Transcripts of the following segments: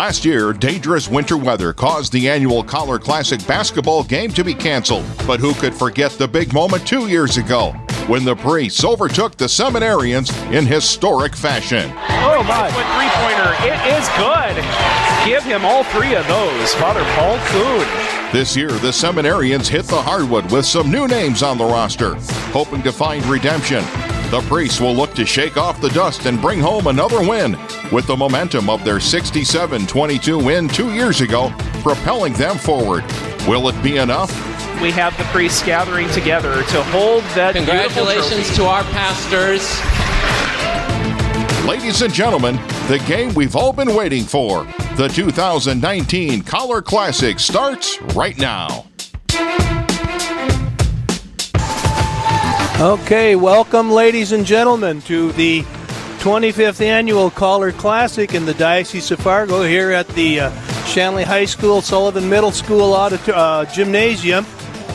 Last year, dangerous winter weather caused the annual Collar Classic basketball game to be canceled. But who could forget the big moment two years ago when the priests overtook the seminarians in historic fashion? Oh my! Three pointer, it is good. Give him all three of those, Father Paul Kuhn. This year, the seminarians hit the hardwood with some new names on the roster, hoping to find redemption. The priests will look to shake off the dust and bring home another win, with the momentum of their 67 22 win two years ago propelling them forward. Will it be enough? We have the priests gathering together to hold that. Congratulations to our pastors. Ladies and gentlemen, the game we've all been waiting for. The 2019 Collar Classic starts right now. Okay, welcome, ladies and gentlemen, to the 25th annual Collar Classic in the Diocese of Fargo here at the uh, Shanley High School Sullivan Middle School audit- uh, gymnasium.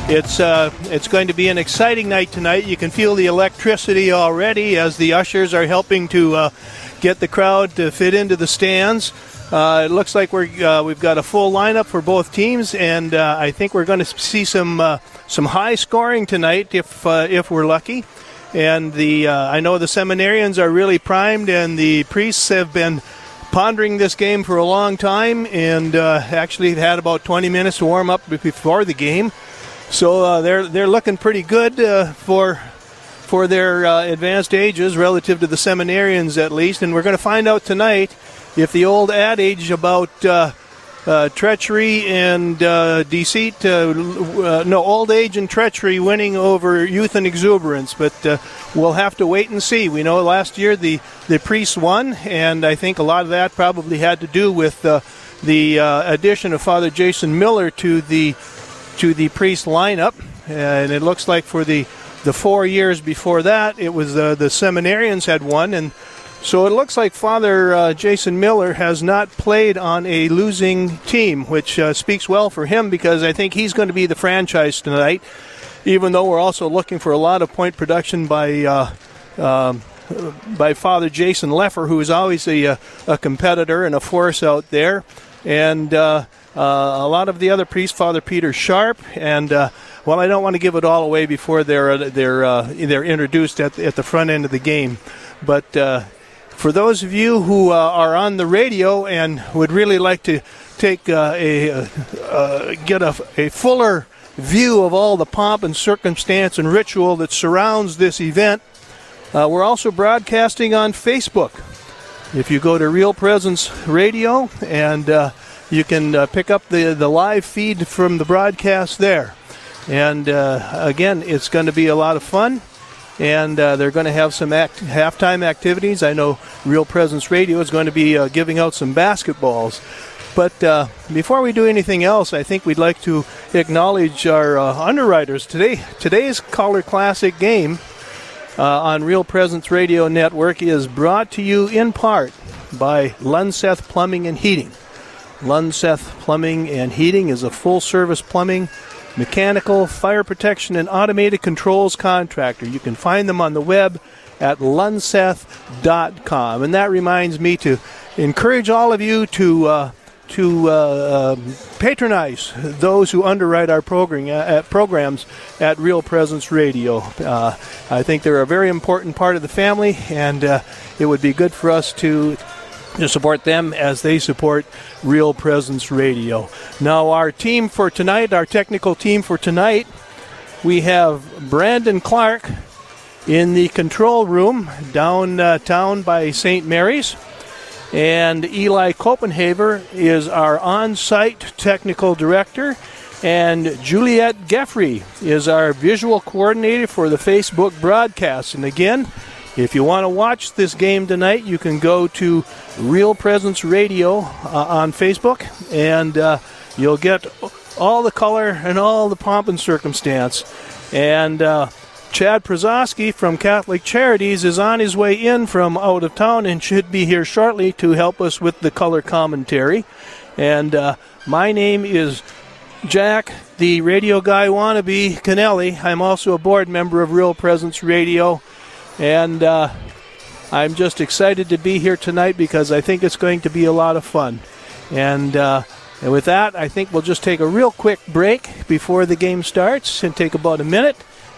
It's uh, it's going to be an exciting night tonight. You can feel the electricity already as the ushers are helping to uh, get the crowd to fit into the stands. Uh, it looks like we're uh, we've got a full lineup for both teams, and uh, I think we're going to see some uh, some high scoring tonight if uh, if we're lucky. And the uh, I know the seminarians are really primed, and the priests have been pondering this game for a long time, and actually had about 20 minutes to warm up before the game. So they're they're looking pretty good for for their advanced ages relative to the seminarians at least, and we're going to find out tonight if the old adage about uh, uh, treachery and uh, deceit, uh, uh, no, old age and treachery winning over youth and exuberance. But uh, we'll have to wait and see. We know last year the, the priests won, and I think a lot of that probably had to do with the addition of Father Jason Miller to the to the priest lineup. And it looks like for the the four years before that, it was the seminarians had won, and so it looks like Father uh, Jason Miller has not played on a losing team, which uh, speaks well for him because I think he's going to be the franchise tonight. Even though we're also looking for a lot of point production by uh, um, by Father Jason Leffer, who is always a, uh, a competitor and a force out there, and uh, uh, a lot of the other priests, Father Peter Sharp, and well, I don't want to give it all away before they're they're they're introduced at at the front end of the game, but for those of you who uh, are on the radio and would really like to take uh, a uh, get a, a, fuller view of all the pomp and circumstance and ritual that surrounds this event, uh, we're also broadcasting on Facebook. If you go to Real Presence Radio and uh, you can uh, pick up the the live feed from the broadcast there, and again, it's going to be a lot of fun and uh, they're going to have some act- halftime activities. I know Real Presence Radio is going to be uh, giving out some basketballs. But uh, before we do anything else, I think we'd like to acknowledge our uh, underwriters today. Today's Collar Classic game uh, on Real Presence Radio Network is brought to you in part by Lunseth Plumbing and Heating. Lunseth Plumbing and Heating is a full service plumbing mechanical, fire protection, and automated controls contractor. You can find them on the web at lunseth.com. And that reminds me to encourage all of you to. Uh, to uh, um, patronize those who underwrite our program, uh, programs at Real Presence Radio. Uh, I think they're a very important part of the family, and uh, it would be good for us to to support them as they support Real Presence Radio. Now, our team for tonight, our technical team for tonight, we have Brandon Clark in the control room downtown uh, by St. Mary's. And Eli Copenhaver is our on site technical director. And Juliet Geffrey is our visual coordinator for the Facebook broadcast. And again, if you want to watch this game tonight, you can go to Real Presence Radio uh, on Facebook, and uh, you'll get all the color and all the pomp and circumstance. And uh, Chad Prozowski from Catholic Charities is on his way in from out of town and should be here shortly to help us with the color commentary. And uh, my name is Jack, the radio guy wannabe, Kennelly. I'm also a board member of Real Presence Radio. And uh, I'm just excited to be here tonight because I think it's going to be a lot of fun. And, uh, and with that, I think we'll just take a real quick break before the game starts and take about a minute.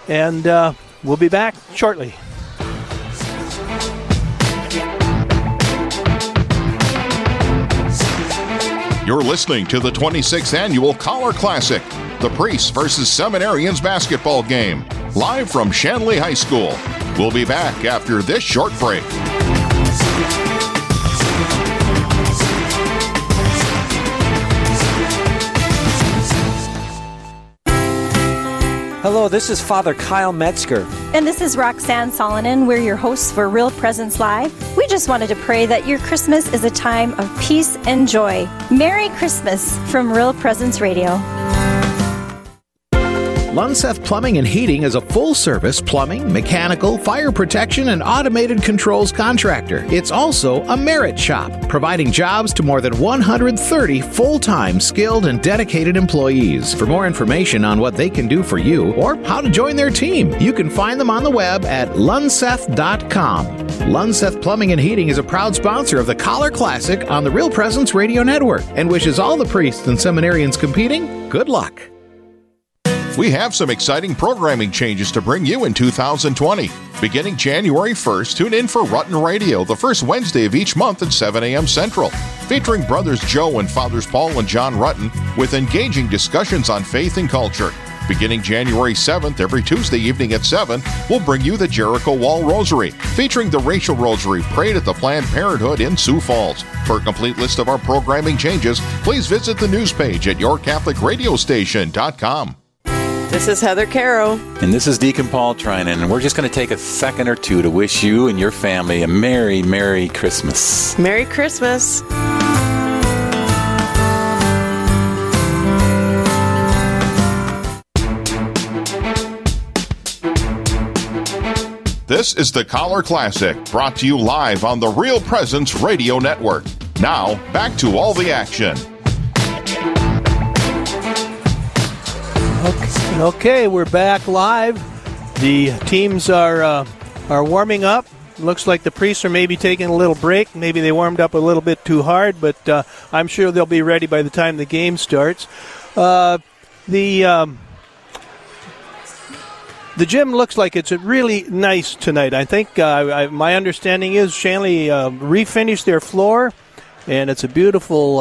And uh, we'll be back shortly. You're listening to the 26th annual Collar Classic, the Priests versus Seminarians basketball game, live from Shanley High School. We'll be back after this short break. Hello, this is Father Kyle Metzger. And this is Roxanne Solonen. We're your hosts for Real Presence Live. We just wanted to pray that your Christmas is a time of peace and joy. Merry Christmas from Real Presence Radio. Lunseth Plumbing and Heating is a full service plumbing, mechanical, fire protection, and automated controls contractor. It's also a merit shop, providing jobs to more than 130 full time skilled and dedicated employees. For more information on what they can do for you or how to join their team, you can find them on the web at lunseth.com. Lunseth Plumbing and Heating is a proud sponsor of the Collar Classic on the Real Presence Radio Network and wishes all the priests and seminarians competing good luck. We have some exciting programming changes to bring you in 2020. Beginning January 1st, tune in for Rutten Radio the first Wednesday of each month at 7 a.m. Central, featuring brothers Joe and fathers Paul and John Rutten with engaging discussions on faith and culture. Beginning January 7th, every Tuesday evening at 7, we'll bring you the Jericho Wall Rosary, featuring the Racial Rosary prayed at the Planned Parenthood in Sioux Falls. For a complete list of our programming changes, please visit the news page at yourcatholicradiostation.com. This is Heather Caro. And this is Deacon Paul Trinan. And we're just going to take a second or two to wish you and your family a Merry, Merry Christmas. Merry Christmas. This is the Collar Classic, brought to you live on the Real Presence Radio Network. Now, back to all the action. Okay, okay we're back live. The teams are uh, are warming up. Looks like the priests are maybe taking a little break. Maybe they warmed up a little bit too hard, but uh, I'm sure they'll be ready by the time the game starts. Uh, the um, the gym looks like it's really nice tonight. I think uh, I, my understanding is Shanley uh, refinished their floor, and it's a beautiful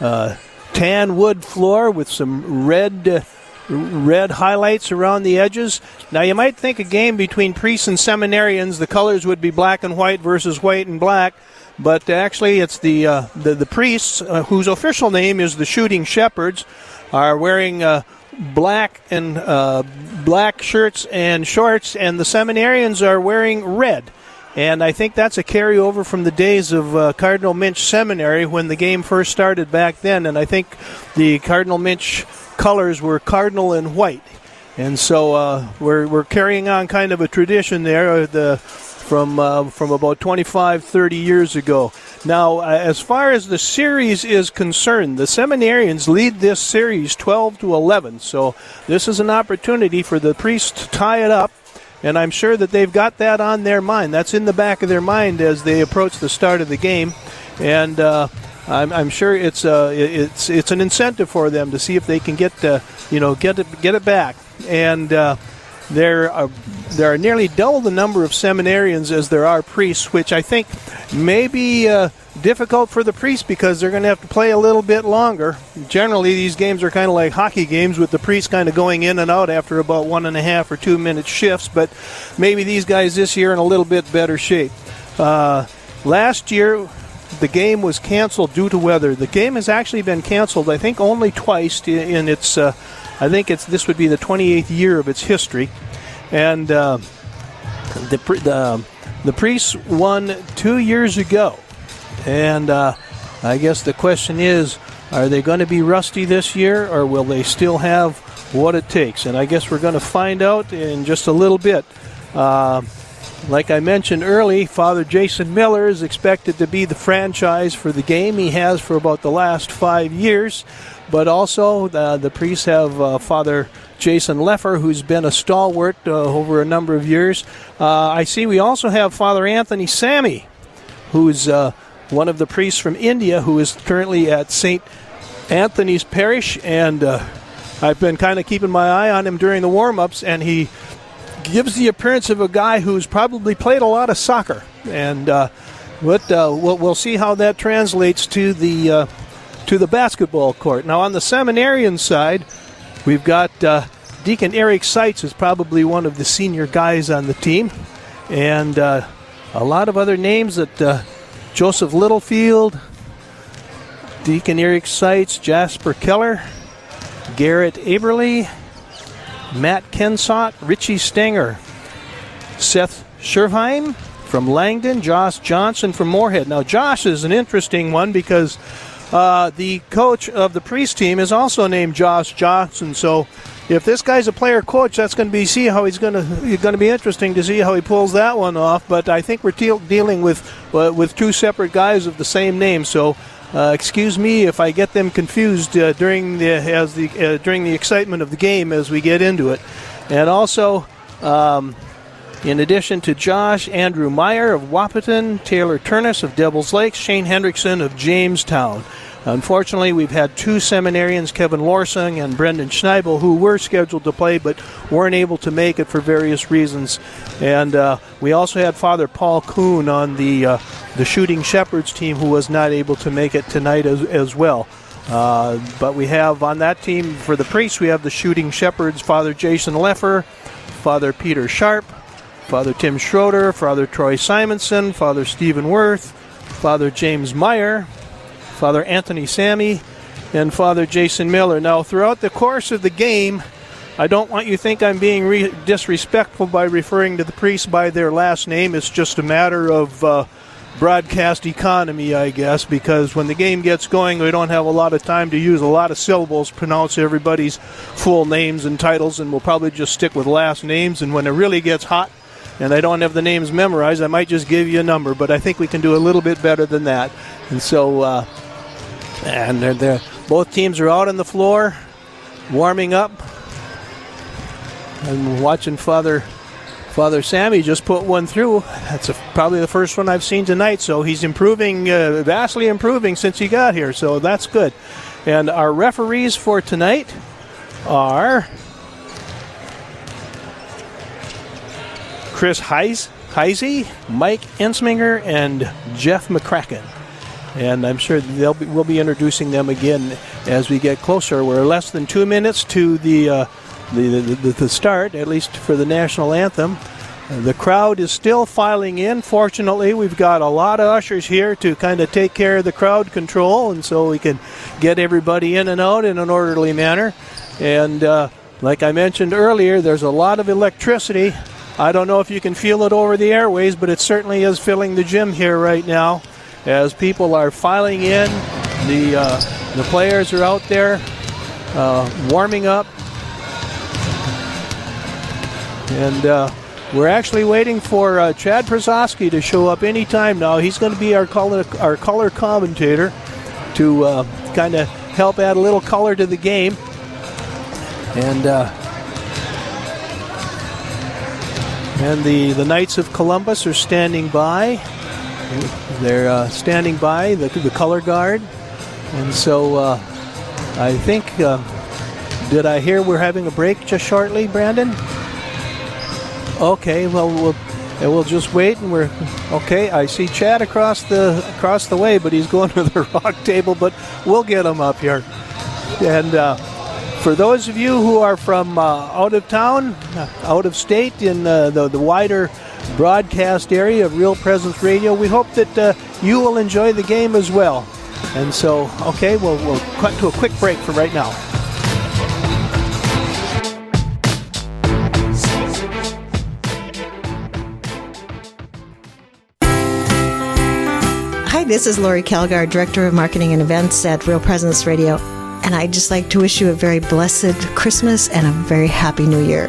uh, tan wood floor with some red. Red highlights around the edges. Now, you might think a game between priests and seminarians, the colors would be black and white versus white and black, but actually, it's the uh, the, the, priests, uh, whose official name is the Shooting Shepherds, are wearing black and uh, black shirts and shorts, and the seminarians are wearing red. And I think that's a carryover from the days of uh, Cardinal Muench Seminary when the game first started back then. And I think the Cardinal Muench colors were cardinal and white. And so uh, we're, we're carrying on kind of a tradition there. Uh, the from uh, from about 25, 30 years ago. Now, uh, as far as the series is concerned, the seminarians lead this series 12 to 11. So this is an opportunity for the priests to tie it up. And I'm sure that they've got that on their mind. That's in the back of their mind as they approach the start of the game. And uh, I'm, I'm, sure it's uh, it's it's an incentive for them to see if they can get uh, you know get it get it back. And uh, there are there are nearly double the number of seminarians as there are priests, which I think may be uh, difficult for the priests because they're going to have to play a little bit longer. Generally, these games are kind of like hockey games with the priests kind of going in and out after about one and a half or two minute shifts, but maybe these guys this year in a little bit better shape. Uh, last year, the game was canceled due to weather. The game has actually been canceled, I think, only twice in its. Uh, I think it's this would be the 28th year of its history, and uh, the the the priests won two years ago, and uh, I guess the question is, are they going to be rusty this year, or will they still have what it takes? And I guess we're going to find out in just a little bit. Like I mentioned early, Father Jason Miller is expected to be the franchise for the game. He has for about the last five years. But also, uh, the priests have uh, Father Jason Leffer, who's been a stalwart uh, over a number of years. Uh, I see we also have Father Anthony Sammy, who's uh, one of the priests from India who is currently at St. Anthony's Parish, and uh, I've been kind of keeping my eye on him during the warm ups, and he gives the appearance of a guy who's probably played a lot of soccer. And uh, but, uh, we'll, we'll, see how that translates to the, uh, to the basketball court. Now, on the seminarian side, we've got uh, Deacon Eric Seitz, is probably one of the senior guys on the team, and uh, a lot of other names that uh, Joseph Littlefield, Deacon Eric Seitz, Jasper Keller, Garrett Aberly, Matt Kensott, Richie Stenger, Seth Schervheim from Langdon, Josh Johnson from Moorhead. Now, Josh is an interesting one because uh, the coach of the priest team is also named Josh Johnson. So, if this guy's a player coach, that's going to be see how he's going to going to be interesting to see how he pulls that one off. But I think we're te- dealing with uh, with two separate guys of the same name. So uh, excuse me if I get them confused uh, during the as the uh, during the excitement of the game as we get into it, and also. Um, in addition to Josh, Andrew Meyer of Wahpeton, Taylor Turnus of Devils Lake, Shane Hendrickson of Jamestown. Unfortunately, we've had two seminarians, Kevin Lorsung and Brendan Schneibel, who were scheduled to play but weren't able to make it for various reasons. And uh, we also had Father Paul Kuhn on the uh, the Shooting Shepherds team, who was not able to make it tonight as, as well. Uh, but we have on that team for the priests, we have the Shooting Shepherds, Father Jason Leffer, Father Peter Sharp, Father Tim Schroeder, Father Troy Simonson, Father Stephen Worth, Father James Meyer, Father Anthony Sammy, and Father Jason Miller. Now, throughout the course of the game, I don't want you to think I'm being re- disrespectful by referring to the priests by their last name. It's just a matter of uh, broadcast economy, I guess, because when the game gets going, we don't have a lot of time to use a lot of syllables, pronounce everybody's full names and titles, and we'll probably just stick with last names. And when it really gets hot, and I don't have the names memorized, I might just give you a number, but I think we can do a little bit better than that. And so, uh, and they're, they're, both teams are out on the floor, warming up. And watching Father Father Sammy just put one through. That's a, probably the first one I've seen tonight. So he's improving, uh, vastly improving since he got here. So that's good. And our referees for tonight are Chris Heise, Heisey, Mike Ensminger, and Jeff McCracken and I'm sure they'll be, we'll be introducing them again as we get closer. We're less than two minutes to the uh, the, the, the, start, at least for the national anthem. The crowd is still filing in. Fortunately, we've got a lot of ushers here to kind of take care of the crowd control, and so we can get everybody in and out in an orderly manner. And uh, like I mentioned earlier, there's a lot of electricity. I don't know if you can feel it over the airways, but it certainly is filling the gym here right now as people are filing in. The uh, the players are out there uh, warming up, and uh, we're actually waiting for uh, Chad Prozowski to show up any time now. He's going to be our color our color commentator to uh, kind of help add a little color to the game, and. Uh, and the, the Knights of Columbus are standing by. They're uh, standing by the, the color guard, and so uh, I think. Uh, did I hear we're having a break just shortly, Brandon? Okay, well we'll and we'll just wait, and we're okay. I see Chad across the across the way, but he's going to the rock table. But we'll get him up here. And uh, for those of you who are from uh, out of town, uh, out of state, in the the wider broadcast area of Real Presence Radio. We hope that uh, you will enjoy the game as well. And so, okay, we'll, we'll cut to a quick break for right now. Hi, this is Lori Calgar, Director of Marketing and Events at Real Presence Radio. And I'd just like to wish you a very blessed Christmas and a very happy New Year.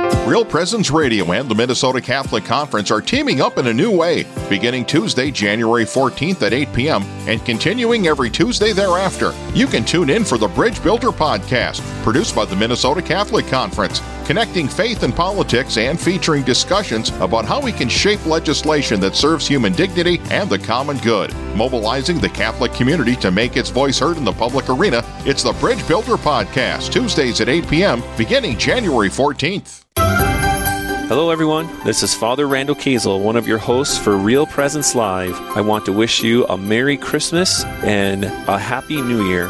Real Presence Radio and the Minnesota Catholic Conference are teaming up in a new way, beginning Tuesday, January 14th at 8 p.m. and continuing every Tuesday thereafter. You can tune in for the Bridge Builder podcast, produced by the Minnesota Catholic Conference, connecting faith and politics and featuring discussions about how we can shape legislation that serves human dignity and the common good. Mobilizing the Catholic community to make its voice heard in the public arena, it's the Bridge Builder podcast, Tuesdays at 8 p.m., beginning January 14th. Hello, everyone. This is Father Randall Kiesel, one of your hosts for Real Presence Live. I want to wish you a Merry Christmas and a Happy New Year.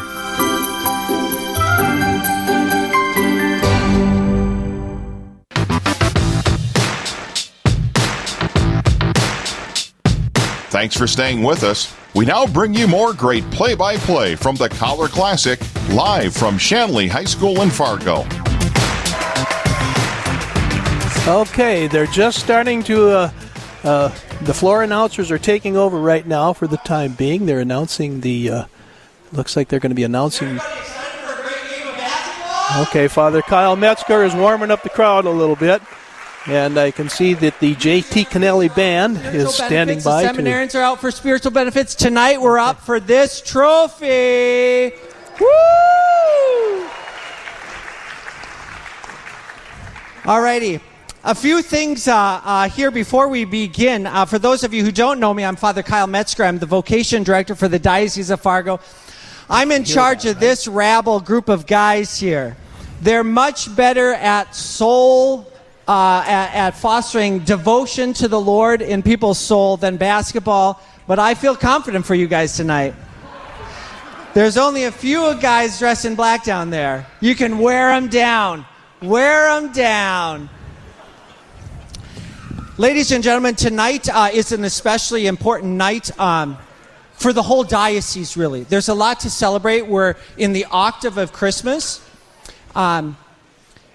Thanks for staying with us. We now bring you more great play by play from the Collar Classic, live from Shanley High School in Fargo. Okay, they're just starting to. Uh, uh, the floor announcers are taking over right now for the time being. They're announcing the. Uh, looks like they're going to be announcing. Okay, Father Kyle Metzger is warming up the crowd a little bit. And I can see that the JT Kennelly band is standing by. The seminarians are out for spiritual benefits. Tonight we're up for this trophy. Woo! Alrighty. A few things uh, uh, here before we begin. Uh, for those of you who don't know me, I'm Father Kyle Metzger. I'm the vocation director for the Diocese of Fargo. I'm in charge of this rabble group of guys here. They're much better at soul, uh, at, at fostering devotion to the Lord in people's soul than basketball, but I feel confident for you guys tonight. There's only a few guys dressed in black down there. You can wear them down. Wear them down. Ladies and gentlemen, tonight uh, is an especially important night um, for the whole diocese, really. There's a lot to celebrate. We're in the octave of Christmas. Um,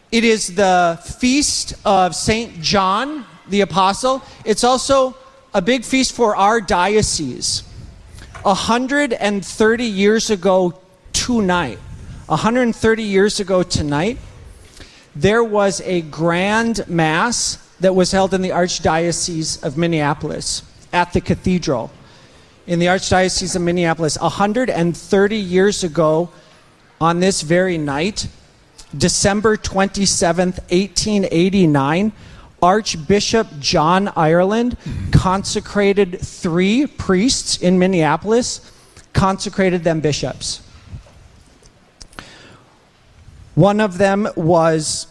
it is the feast of St. John the Apostle. It's also a big feast for our diocese. 130 years ago tonight, 130 years ago tonight, there was a grand mass that was held in the Archdiocese of Minneapolis at the cathedral. In the Archdiocese of Minneapolis, 130 years ago, on this very night, December 27th, 1889, Archbishop John Ireland consecrated three priests in Minneapolis, consecrated them bishops. One of them was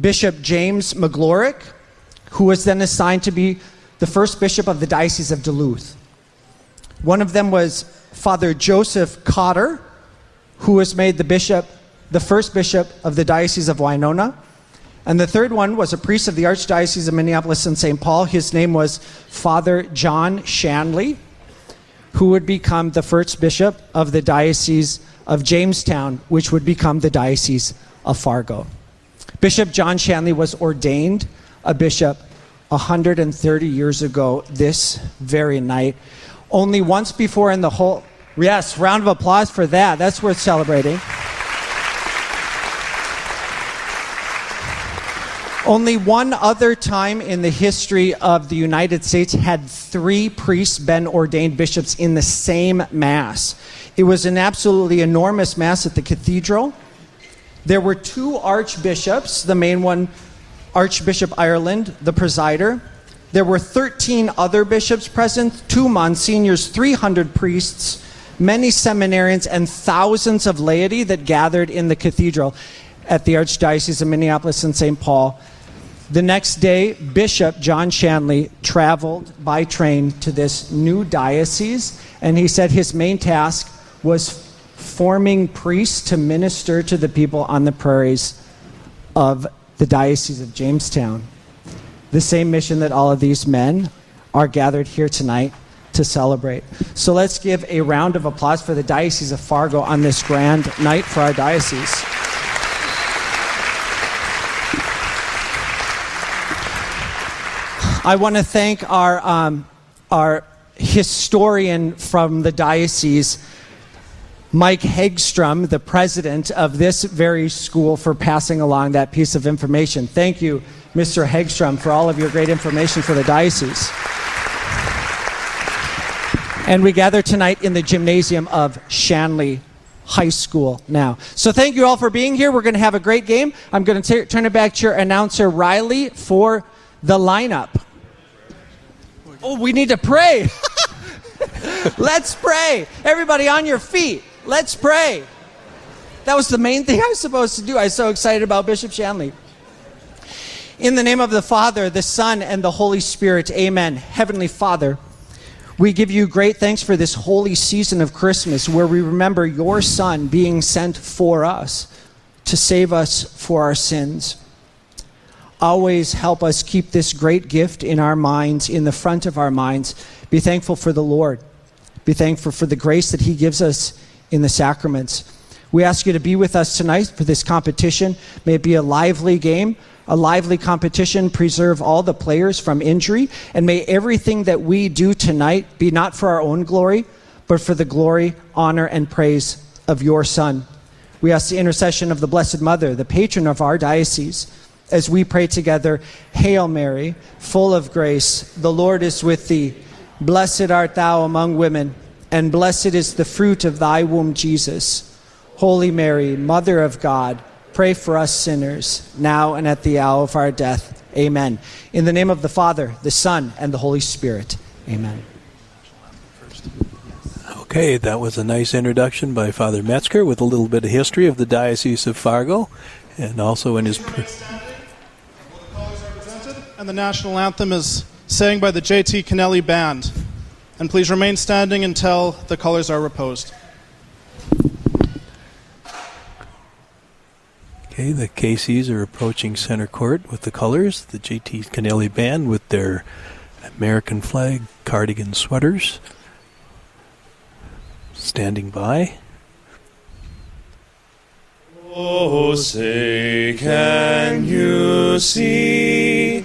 Bishop James McGolrick, who was then assigned to be the first bishop of the Diocese of Duluth. One of them was Father Joseph Cotter, who was made the bishop, the first bishop of the Diocese of Winona. And the third one was a priest of the Archdiocese of Minneapolis and St. Paul. His name was Father John Shanley, who would become the first bishop of the Diocese of Jamestown, which would become the Diocese of Fargo. Bishop John Shanley was ordained a bishop 130 years ago this very night. Only once before in the whole. Yes, round of applause for that. That's worth celebrating. Only one other time in the history of the United States had three priests been ordained bishops in the same Mass. It was an absolutely enormous Mass at the cathedral. There were two archbishops, the main one, Archbishop Ireland, the presider. There were 13 other bishops present, two monsignors, 300 priests, many seminarians, and thousands of laity that gathered in the cathedral at the Archdiocese of Minneapolis and St. Paul. The next day, Bishop John Shanley traveled by train to this new diocese, and he said his main task was forming priests to minister to the people on the prairies of the Diocese of Jamestown. The same mission that all of these men are gathered here tonight to celebrate. So let's give a round of applause for the Diocese of Fargo on this grand night for our diocese. I want to thank our, um, our historian from the diocese, Mike Hegstrom, the president of this very school, for passing along that piece of information. Thank you, Mr. Hegstrom, for all of your great information for the diocese. And we gather tonight in the gymnasium of Shanley High School now. So thank you all for being here. We're going to have a great game. I'm going to turn it back to your announcer, Riley, for the lineup. Oh, we need to pray. Let's pray. Everybody on your feet. Let's pray. That was the main thing I was supposed to do. I was so excited about Bishop Shanley. In the name of the Father, the Son, and the Holy Spirit, amen. Heavenly Father, we give you great thanks for this holy season of Christmas where we remember your Son being sent for us to save us for our sins always help us keep this great gift in our minds, in the front of our minds. Be thankful for the Lord. Be thankful for the grace that He gives us in the sacraments. We ask you to be with us tonight for this competition. May it be a lively game, a lively competition. Preserve all the players from injury. And may everything that we do tonight be not for our own glory, but for the glory, honor, and praise of your Son. We ask the intercession of the Blessed Mother, the patron of our diocese as we pray together Hail Mary, full of grace, the Lord is with thee. Blessed art thou among women, and blessed is the fruit of thy womb, Jesus. Holy Mary, Mother of God, pray for us sinners, now and at the hour of our death. Amen. In the name of the Father, the Son, and the Holy Spirit. Amen. Okay, that was a nice introduction by Father Metzger with a little bit of history of the Diocese of Fargo and also in his. Pr- and the national anthem is sang by the JT Kennelly Band. And please remain standing until the colors are reposed. Okay, the KCs are approaching center court with the colors. The JT Kennelly Band with their American flag cardigan sweaters standing by. Oh, say, can you see?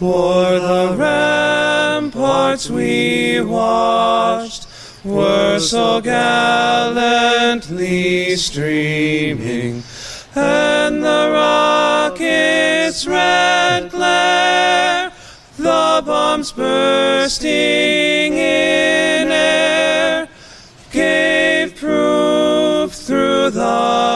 o'er the ramparts we watched were so gallantly streaming, and the rocket's red glare, the bombs bursting in air, gave proof through the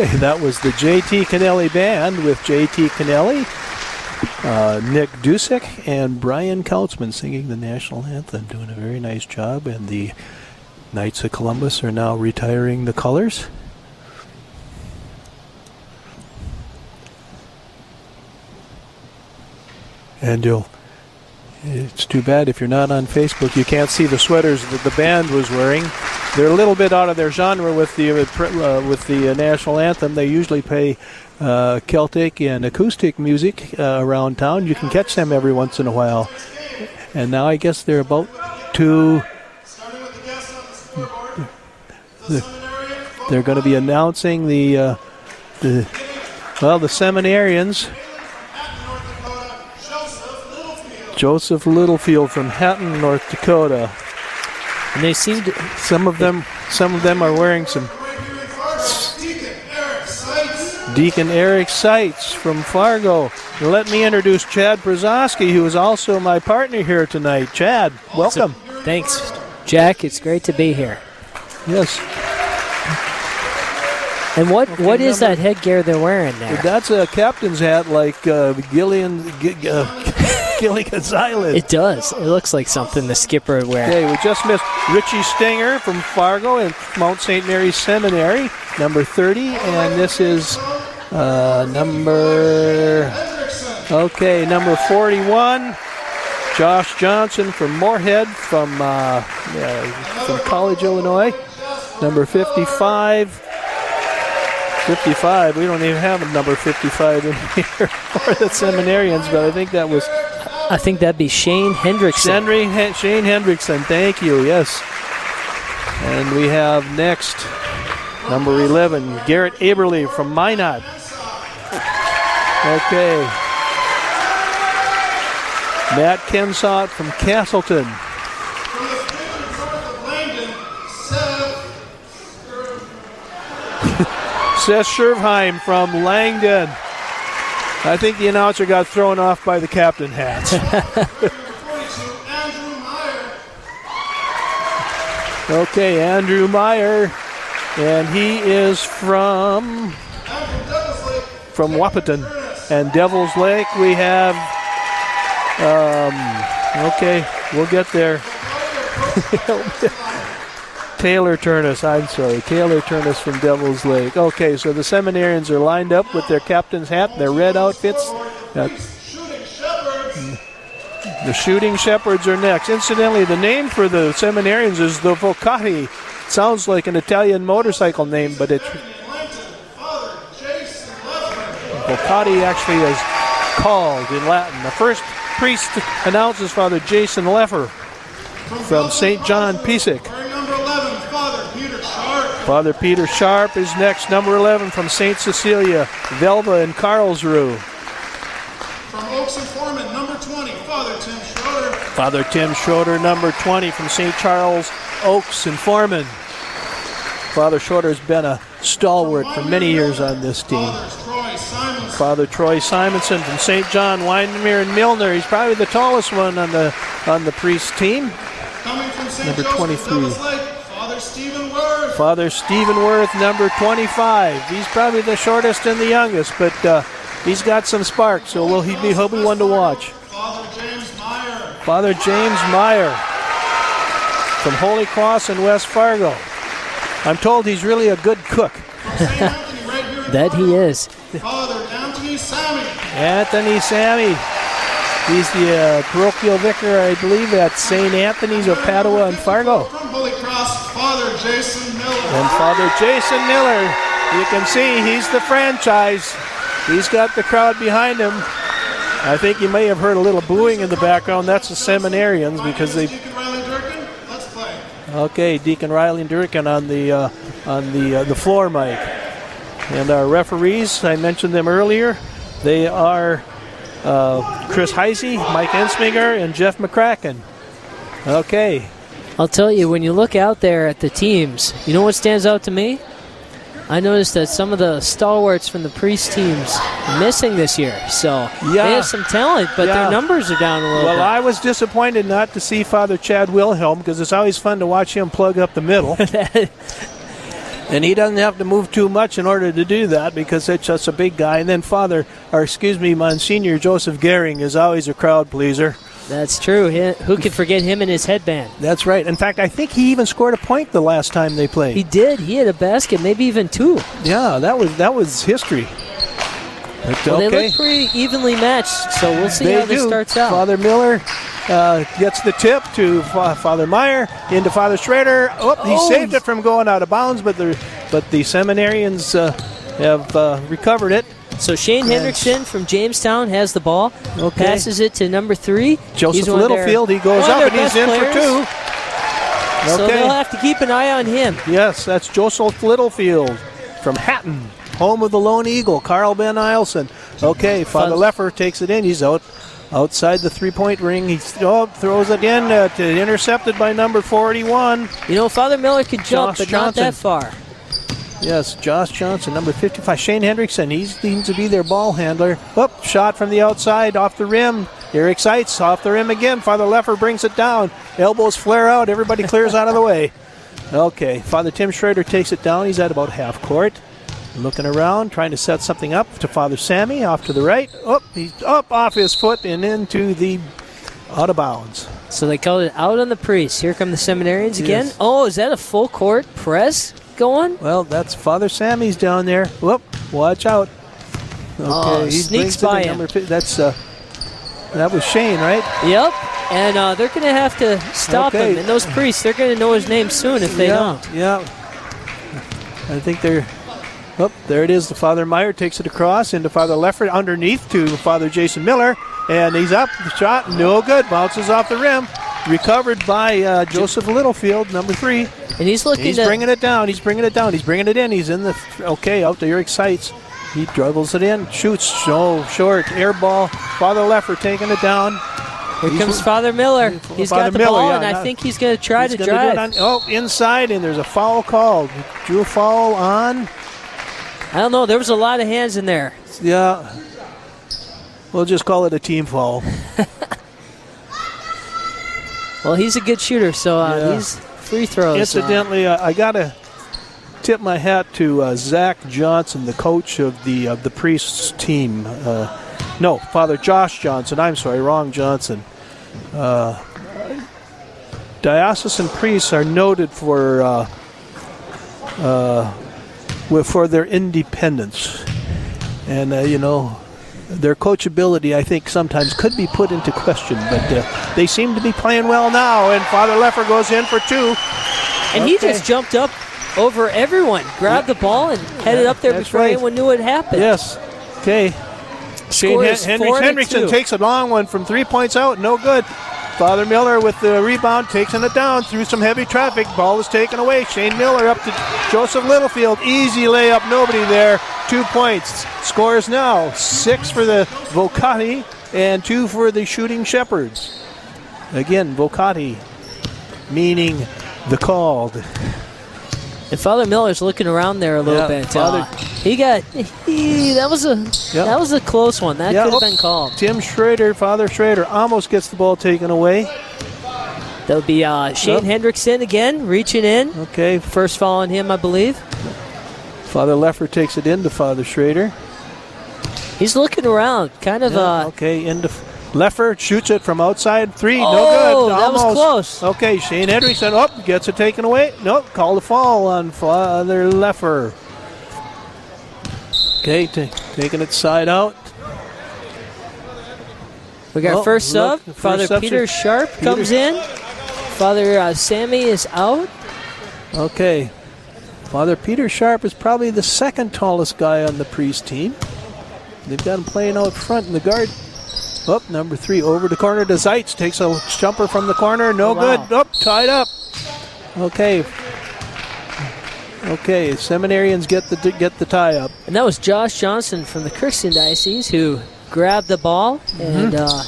that was the JT Kennelly Band with JT Kennelly, uh, Nick Dusick, and Brian Kautzman singing the national anthem, doing a very nice job. And the Knights of Columbus are now retiring the colors. And you'll. It's too bad if you're not on Facebook, you can't see the sweaters that the band was wearing. They're a little bit out of their genre with the uh, uh with the uh, national anthem. They usually play uh, Celtic and acoustic music uh, around town. You can catch them every once in a while. And now I guess they're about to. They're going to be announcing the uh, the well the seminarians. Joseph Littlefield from Hatton, North Dakota. And they seem to. Some of them, some of them are wearing some. Deacon Eric Seitz from Fargo. Let me introduce Chad Brzezowski, who is also my partner here tonight. Chad, welcome. Thanks, Jack. It's great to be here. Yes. And what Okay, what is number- that headgear they're wearing there? That's a captain's hat like uh, Gillian, uh, Gilligan's Island. It does. It looks like something the skipper would wear. Okay, we just missed Richie Stinger from Fargo and Mount St. Mary's Seminary, number 30, and this is uh, number, okay, number 41, Josh Johnson from Moorhead from, uh, uh, from College, Illinois, number 55. 55. We don't even have a number 55 in here for the seminarians, but I think that was I think that'd be Shane Hendrickson. Henry, Shane Hendrickson, thank you, yes. And we have next, number 11, Garrett Aberly from Minot. Okay. Matt Kensott from Castleton. Seth Schervheim from Langdon. I think the announcer got thrown off by the captain hats. okay, Andrew Meyer, and he is from from Wahpeton. And Devil's Lake, we have. Um, okay, we'll get there. Taylor Turnus, I'm sorry, Taylor Turnus from Devil's Lake. Okay, so the seminarians are lined up with their captain's hat their red outfits. Uh, the Shooting Shepherds are next. Incidentally, the name for the seminarians is the Vocati. Sounds like an Italian motorcycle name, but it's Vocati actually is called in Latin. The first priest announces Father Jason Leffer from St. John Pisac. Father Peter Sharp is next, number 11 from St. Cecilia, Velva and Karlsruhe. From Oakes and Forman, number 20, Father Tim Schroeder. Father Tim Schroeder, number 20 from St. Charles, Oakes and Forman. Father Schroeder has been a stalwart for many years on this team. Father Troy Simonson from St. John, Wyndmere and Milnor. He's probably the tallest one on the on the priest team. Coming from St. Number 23. Devil's Lake, Father Stephen Worth. Father Stephen Worth, number 25. He's probably the shortest and the youngest, but uh, he's got some spark, so will he be, he'll one to watch. Father James Meyer. Father James Meyer from Holy Cross in West Fargo. I'm told he's really a good cook. That he is. Father Anthony Sammy. Anthony Sammy. He's the uh, parochial vicar, I believe, at St. Anthony's of Padua and Fargo. From Holy Cross, Father Jason Miller. And Father Jason Miller, you can see he's the franchise. He's got the crowd behind him. I think you may have heard a little booing in the background. That's the seminarians because they. Deacon Riley Durkin, let's play. Okay, Deacon Riley Durkin on the uh, on the uh, the floor mic, and our referees. I mentioned them earlier. They are uh, Chris Heisey, Mike Ensminger, and Jeff McCracken. Okay, I'll tell you, when you look out there at the teams, you know what stands out to me? I noticed that some of the stalwarts from the priest teams are missing this year. So yeah. they have some talent, but Yeah. their numbers are down a little Well, bit. I was disappointed not to see Father Chad Wilhelm because it's always fun to watch him plug up the middle. and he doesn't have to move too much in order to do that because it's just a big guy. And then Father, or excuse me, Monsignor Joseph Gehring is always a crowd pleaser. That's true. Who could forget him and his headband? That's right. In fact, I think he even scored a point the last time they played. He did. He had a basket, maybe even two. yeah, that was that was history. But, Well, okay. They look pretty evenly matched, so we'll see They how this starts out. Father Miller uh, gets the tip to Fa- Father Meyer into Father Schrader. Oh, he Oh, saved it from going out of bounds, but the but the seminarians uh, have uh, recovered it. So Shane. Hendrickson from Jamestown has the ball. Okay. Passes it to number three. Joseph of their- Littlefield, he goes up and he's in players. for two. So Okay. they'll have to keep an eye on him. Yes, that's Joseph Littlefield from Hatton, home of the Lone Eagle, Carl Ben Eilson. Okay, Father Fun- Leffer takes it in. He's out outside the three-point ring. He oh, throws it in, uh, to, intercepted by number 41. You know, Father Miller could jump, Josh but not that far. Yes, Josh Johnson, number 55. Shane Hendrickson, he seems to be their ball handler. Whoop, shot from the outside, off the rim. Eric Seitz, off the rim again. Father Leffer brings it down. Elbows flare out. Everybody clears out of the way. Okay, Father Tim Schrader takes it down. He's at about half court. Looking around, trying to set something up to Father Sammy off to the right. Up, he's up off his foot and into the out of bounds. So they called it out on the priest. Here come the seminarians again. Yes. Oh, is that a full court press going? Well, that's Father Sammy's down there. Whoop, watch out. Okay, Oh, he sneaks brings it in by him. That's uh, that was Shane, right? Yep. And uh, they're going to have to stop Okay. him. And those priests, they're going to know his name soon if they yeah, don't. Yeah. I think they're. Oh, there it is. The Father Meyer takes it across into Father Leffert underneath to Father Jason Miller, and he's up. The shot, no good. Bounces off the rim. Recovered by uh, Joseph Littlefield, number three. And he's looking He's to- bringing it down. He's bringing it down. He's bringing it in. He's in the. Okay, out to Eric Seitz. He dribbles it in, shoots so short, air ball. Father Leffert taking it down. Here He's- comes Father Miller. He's Father got the Miller, ball, yeah, and I think he's going to try to drive. it on- oh, inside, and there's a foul called. Drew a foul on. I don't know. There was a lot of hands in there. Yeah. We'll just call it a team foul. Well, he's a good shooter, so uh, Yeah. these free throws. uh, Incidentally, uh, I got to tip my hat to uh, Zach Johnson, the coach of the of the priests team. Uh, no, Father Josh Johnson. I'm sorry, wrong Johnson. Uh, diocesan priests are noted for uh, uh, for their independence, and uh, you know. Their coachability, I think, sometimes could be put into question, but uh, they seem to be playing well now. And Father Leffer goes in for two. And he just jumped up over everyone, grabbed the ball, and headed up there That's before right. anyone knew what happened. Yes. Okay. Shane Score Hen- is Henry four to Hendrickson two. takes a long one from three points out. No good. Father Miller with the rebound, takes it down through some heavy traffic. Ball is taken away. Shane Miller up to Joseph Littlefield. Easy layup, nobody there. Two points. Scores now six for the Vocati and two for the Shooting Shepherds. Again, Vocati meaning the called. And Father Miller's looking around there a little Yeah, bit. Father- Uh, he got he, that was a that was a close one. That Yeah, could have been called. Tim Schrader, Father Schrader, almost gets the ball taken away. That'll be uh, Shane Yep. Hendrickson again, reaching in. Okay. First foul on him, I believe. Father Leffer takes it into Father Schrader. He's looking around, kind of. Yeah, uh, okay, into Leffer shoots it from outside three. no Oh, good. that was Almost. close. Okay, Shane Hendrickson up gets it taken away. Nope, call the fall on Father Leffer. Okay, ta taking it side out. We got Oh, first look, sub. first Father Peter Sharp Peter- comes in. Father uh, Sammy is out. Okay. Father Peter Sharp is probably the second tallest guy on the priest team. They've got him playing out front in the guard. Up, number three, over the corner to Seitz. Takes a jumper from the corner. No Oh, wow. good. Up, tied up. Okay. Okay, seminarians get the get the tie up. And that was Josh Johnson from the Crookston Diocese who grabbed the ball and Mhm. uh,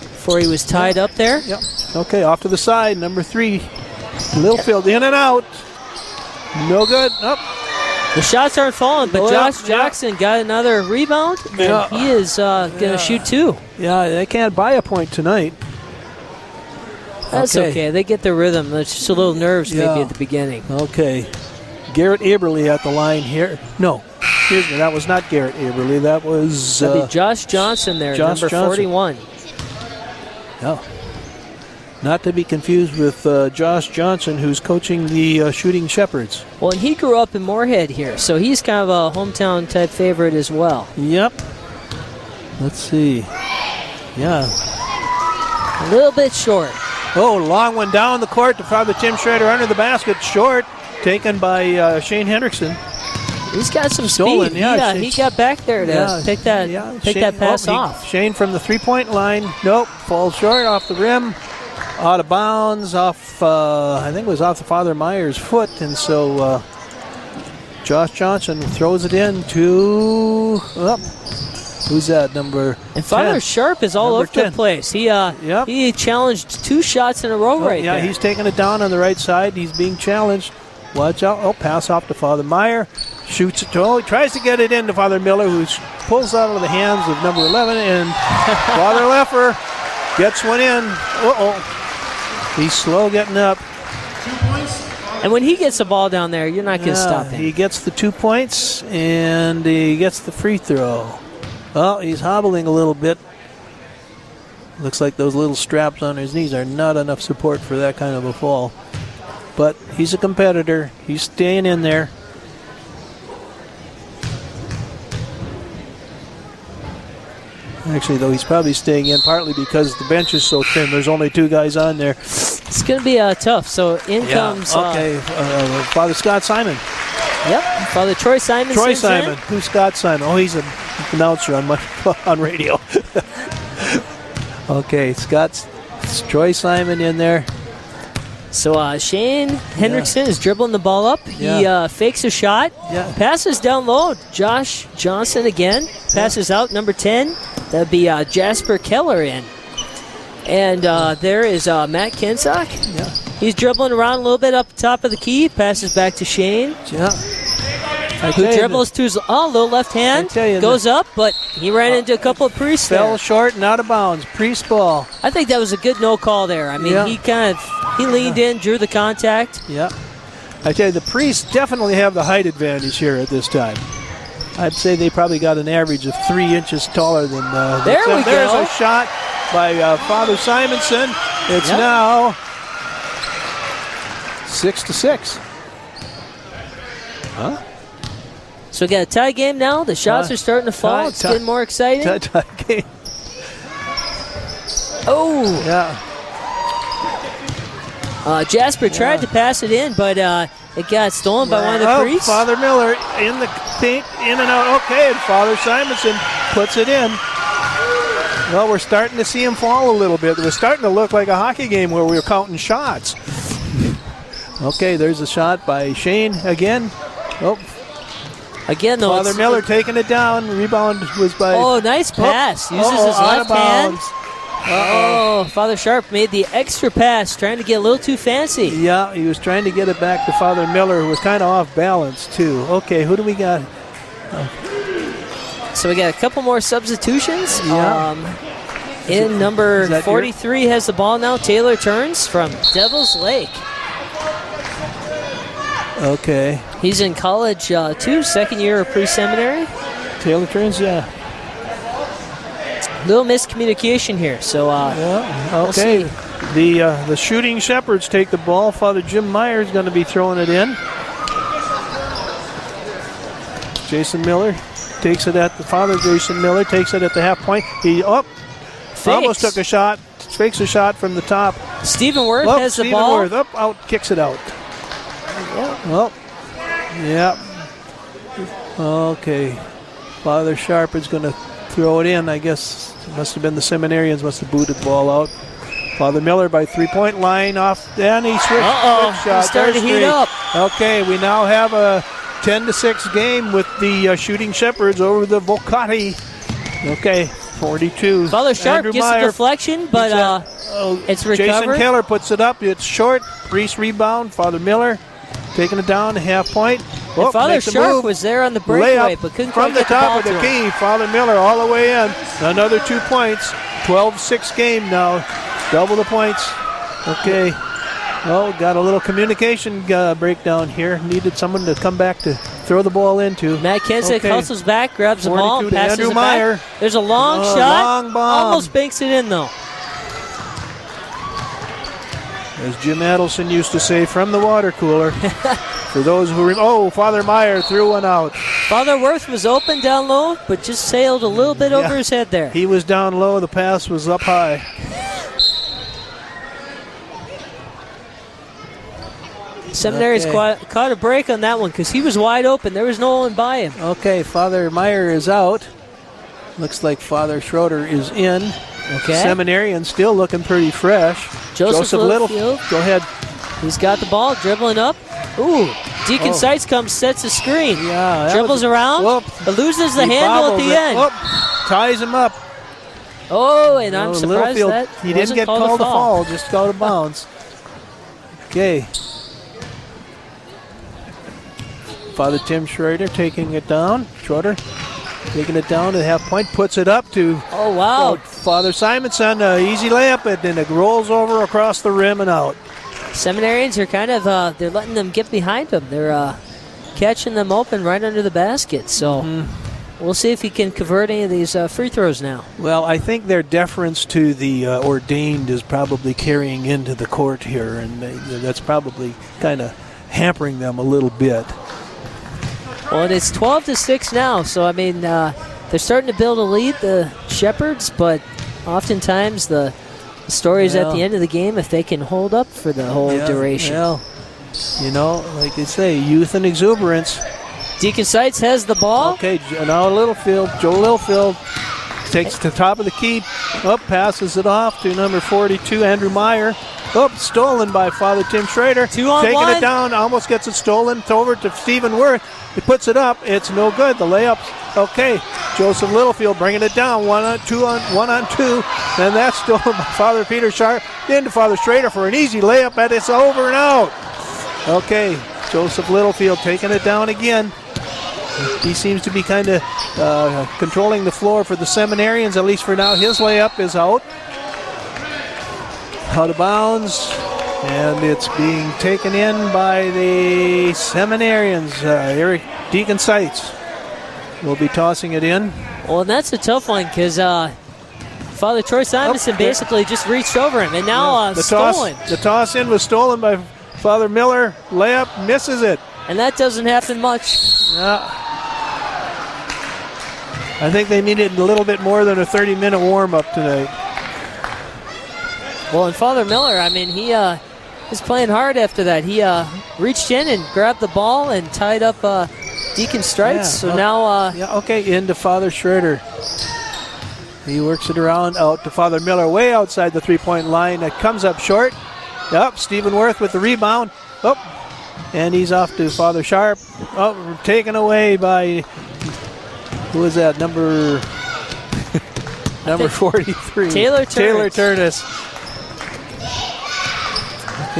before he was tied up there. Yep. Okay, off to the side. Number three, Littlefield in and out. No good. Up. The shots aren't falling, but Oh, Josh yeah. Jackson got another rebound, and Yeah. he is uh, going to Yeah. shoot two. Yeah, they can't buy a point tonight. That's okay. They get the rhythm. It's just a little nerves maybe at the beginning. Okay. Garrett Aberly at the line here. No, excuse me, that was not Garrett Aberly. That was uh, be Josh Johnson there, Josh number Johnson. 41. no. Not to be confused with uh, Josh Johnson, who's coaching the uh, Shooting Shepherds. Well, and he grew up in Moorhead here, so he's kind of a hometown type favorite as well. Yep. Let's see. Yeah. A little bit short. Oh, long one down the court to Father Tim Schrader under the basket. Short. Taken by uh, Shane Hendrickson. He's got some Stolen, speed. yeah, he, he got back there to Yeah, pick that pick Shane- that pass oh, he- off. Shane from the three point line. Nope. Falls short off the rim. Out of bounds. Off, uh, I think it was off the Father Myers' foot. And so uh, Josh Johnson throws it in to. Up. Who's that? Number. And Father 10. Sharp is all Number over 10. the place. He uh, he challenged two shots in a row Oh, right yeah, there. he's taking it down on the right side. He's being challenged. Watch out. Oh, pass off to Father Meyer. Shoots it. to, Oh, he tries to get it into Father Miller, who pulls out of the hands of number 11. And Father Leffer gets one in. Uh oh. He's slow getting up. and when he gets the ball down there, you're not going to Yeah, stop him. He gets the two points and he gets the free throw. Well, he's hobbling a little bit. Looks like those little straps on his knees are not enough support for that kind of a fall. But he's a competitor. He's staying in there. Actually, though, he's probably staying in partly because the bench is so thin. There's only two guys on there. It's going to be uh, tough. So in comes. uh, Okay, uh, Father Scott Simon. Yep. Father Troy Simon. Troy sends in. Simon. Who's Scott Simon? Oh, he's an announcer on my, on radio. okay, Scott's it's Troy Simon in there. So uh, Shane Hendrickson is dribbling the ball up. He Yeah. uh, fakes a shot. Yeah. Passes down low. Josh Johnson again. Passes out. Number 10. That'd be uh, Jasper Keller in. And uh, there is uh, Matt Kinsock. Yeah. He's dribbling around a little bit up top of the key. Passes back to Shane. Yeah. I Who dribbles to his oh, little left hand. Goes up, but he ran into a couple of priests Fell there. short and out of bounds. Priest ball. I think that was a good no call there. I mean, Yeah. he kind of he leaned in, drew the contact. Yeah. I tell you, the priests definitely have the height advantage here at this time. I'd say they probably got an average of three inches taller than. Uh, There the- we There's go. a shot by uh, Father Simonson. It's Yep. now six to six. Huh? So we got a tie game now. The shots Tie- are starting to fall. tie- it's tie- getting more exciting. Tie- tie game. Oh, Yeah. uh, Jasper tried to pass it in, but uh, it got stolen by one of the Oh, priests. Father Miller in the paint, in and out. Okay, and Father Simonson puts it in. Well, we're starting to see him fall a little bit. It was starting to look like a hockey game where we were counting shots. Okay, there's a shot by Shane again. Oh, Again, though, Father Miller taking it down. Rebound was by. Oh, nice oh, pass. Uses Uh-oh, his left hand. bounds. Oh, Father Sharp made the extra pass, trying to get a little too fancy. Yeah, he was trying to get it back to Father Miller, who was kind of off balance too. Okay, who do we got? So we got a couple more substitutions. Yeah. Um, in number that your- 43 has the ball now. Taylor Turnus from Devil's Lake. Okay, He's in college uh, too, second year of pre-seminary. Taylor Turnus. Yeah. Little miscommunication here. So uh, Yeah. We'll Okay. see. the uh, the shooting shepherds take the ball. Father Jim Meyer is going to be throwing it in. Jason Miller takes it at the father. Jason Miller takes it at the half point. He up. Almost took a shot. Fakes a shot from the top. Stephen Worth Up, has the Stephen ball. Worth up, out, kicks it out. Well, yeah. Okay. Father Sharp is going to throw it in. I guess it must have been the seminarians must have booted the ball out. Father Miller by three-point line off. Then he switched. Uh-oh, shot. he's starting to heat up. Okay, we now have a 10 to 6 game with the uh, shooting shepherds over the Vocati. Okay, 42. Father Sharp Andrew gets Meyer the deflection, but uh, it's Jason recovered. Keller puts it up. It's short. Reese rebound. Father Miller taking it down, a half point. Oh, Father Sharp was there on the breakaway, but couldn't from the the top ball of the to him. key. Father Miller all the way in. Another two points. 12-6 game now. Double the points. Okay. Oh, got a little communication uh, breakdown here. Needed someone to come back to throw the ball into. Matt Kensick Okay. hustles back, grabs the ball, 42 and to passes Andrew it Meyer. back. There's a long Oh, shot. long bomb. Almost banks it in, though. As Jim Adelson used to say, from the water cooler. For those who rem- oh, Father Meyer threw one out. Father Worth was open down low, but just sailed a little bit over his head there. He was down low. The pass was up high. Seminary's Okay. caught, caught a break on that one because he was wide open. There was no one by him. Okay, Father Meyer is out. Looks like Father Schroeder is in. Okay. Seminarian still looking pretty fresh. Joseph Littlefield. Go ahead. He's got the ball, dribbling up. Ooh, Deacon Oh. Seitz comes, sets a screen. Yeah, Dribbles around, loses the He handle at the it. end. Whoop. ties him up. Oh, and I'm surprised Littlefield, that he didn't get called, called a a foul. fall, just out of bounds. Okay. Father Tim Schrader taking it down. Schroeder taking it down to the half point, puts it up to Oh wow! Father Simonson. Uh, easy layup, and then it rolls over across the rim and out. Seminarians are kind of uh, they're letting them get behind them. They're uh, catching them open right under the basket. So Mm-hmm. we'll see if he can convert any of these uh, free throws now. Well, I think their deference to the uh, ordained is probably carrying into the court here, and they, that's probably kind of hampering them a little bit. Well, and it's 12 to six now. So I mean, uh, they're starting to build a lead, the Shepherds, but oftentimes the, the story is at the end of the game if they can hold up for the whole Yeah, duration. Well, you know, like they say, youth and exuberance. Deacon Seitz has the ball. Okay, now Littlefield, Joe Littlefield takes to the top of the key, up, passes it off to number 42, Andrew Meyer. Up, stolen by Father Tim Schrader. Two on Taking one. it down, almost gets it stolen. It's over to Stephen Worth. He puts it up. It's no good. The layup's okay. Joseph Littlefield bringing it down. One on two on one on two. Then that's stolen by Father Peter Sharp. Into Father Schrader for an easy layup, and it's over and out. Okay, Joseph Littlefield taking it down again. He seems to be kind of uh, controlling the floor for the seminarians, at least for now. His layup is out. Out of bounds. And it's being taken in by the seminarians. Uh, Eric Deacon Seitz will be tossing it in. Well, and that's a tough one because uh, Father Troy Simonson Oh, basically just reached over him, and now uh, the stolen. toss, the toss in was stolen by Father Miller. Layup misses it. And that doesn't happen much. I think they needed a little bit more than a 30 minute warm up tonight. Well, and Father Miller, I mean, he uh, was playing hard after that. He uh, reached in and grabbed the ball and tied up uh, Deacon strikes, Yeah, so well- now, uh, Yeah, okay, into Father Schrader. He works it around out to Father Miller, way outside the three point line. It comes up short. Up, Stephen Worth with the rebound. Up, and he's off to Father Sharp. Oh, taken away by who is that? Number number forty-three. Taylor Taylor Turnus. Turnus.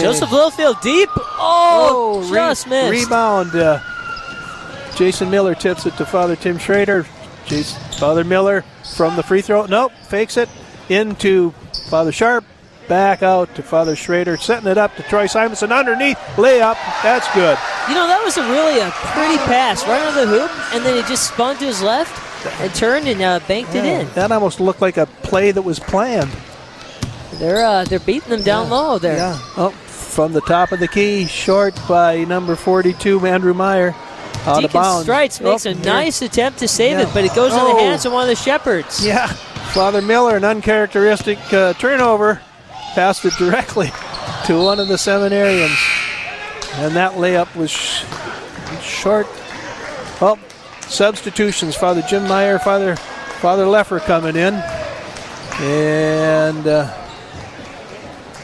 Joseph Littlefield deep. Oh, re- just missed. Rebound. Uh, Jason Miller tips it to Father Tim Schrader. Jason, Father Miller from the free throw. Nope, fakes it into Father Sharp. Back out to Father Schrader, setting it up to Troy Simonson underneath layup. That's good. You know, that was a really a pretty pass right under the hoop, and then he just spun to his left and turned and uh, banked it in. That almost looked like a play that was planned. They're uh, they're beating them down low there. Yeah. Oh, from the top of the key, short by number 42, Andrew Meyer. Out of Deacon bounds. Strites makes Oh, a nice attempt to save Yeah. it, but it goes in Oh. the hands of one of the Shepherds. Yeah. Father Miller, an uncharacteristic uh, turnover, passed it directly to one of the seminarians. And that layup was sh- short. Well, substitutions. Father Jim Meyer, Father Father Leffer coming in. And uh,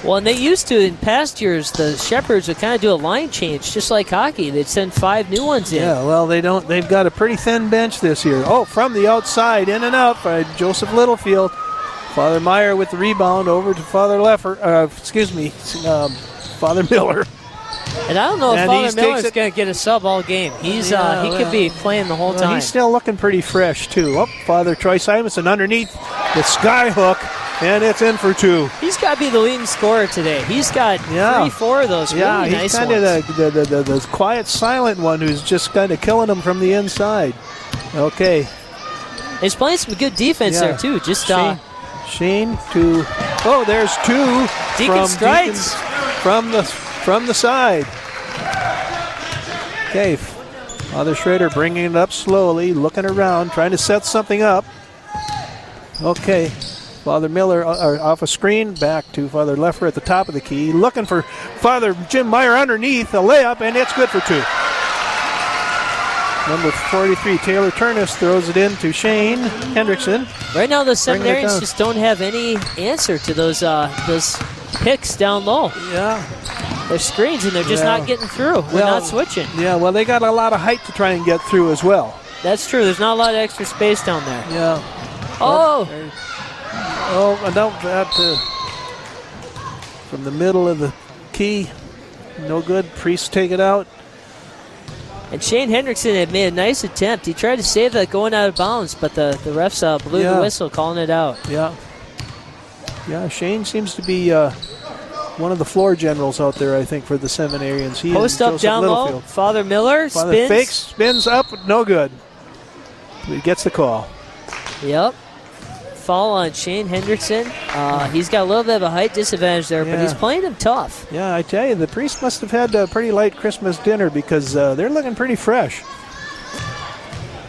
Well, and they used to in past years, the Shepherds would kind of do a line change, just like hockey. They'd send five new ones in. yeah, well, they don't. They've got a pretty thin bench this year. Oh, from the outside, in and out by Joseph Littlefield. Father Meyer with the rebound over to Father Leffer. Uh, excuse me, um, Father Miller. And I don't know if And Father Miller's going to get a sub all game. He's uh, he well, could be playing the whole Well, time. he's still looking pretty fresh too. Oh, Father Troy Simonson underneath the sky hook, and it's in for two. He's got to be the leading scorer today. He's got Yeah. three, four of those yeah, really he's nice kind ones. of the, the, the, the, quiet, silent one who's just kind of killing them from the inside. Okay, He's playing some good defense Yeah. there too. Just uh, Shane to oh, there's two Deacon from Strides. Deacons from the from the side. Okay, Father Schrader bringing it up slowly, looking around, trying to set something up. Okay, Father Miller uh, off a screen, back to Father Leffer at the top of the key, looking for Father Jim Meyer underneath a layup, and it's good for two. Number 43, Taylor Turnus throws it in to Shane Hendrickson. right now the seminarians just don't have any answer to those uh, those picks down low. Yeah, They're screens and they're just Yeah. not getting through. We're Well, not switching. Yeah, well, they got a lot of height to try and get through as well. That's true. There's not a lot of extra space down there. Yeah. Oh. Oh, no, that uh, from the middle of the key. No good. Priest take it out. And Shane Hendrickson had made a nice attempt. He tried to save that going out of bounds, but the, the refs uh, blew Yeah. the whistle, calling it out. Yeah. Yeah, Shane seems to be uh, one of the floor generals out there, I think, for the seminarians. He Post up Joseph down low. Father Miller Father spins. fakes, spins up, no good. He gets the call. Yep. Fall on Shane Hendrickson. Uh, he's got a little bit of a height disadvantage there, but he's playing him tough. Yeah, I tell you, the priest must have had a pretty light Christmas dinner because uh, they're looking pretty fresh.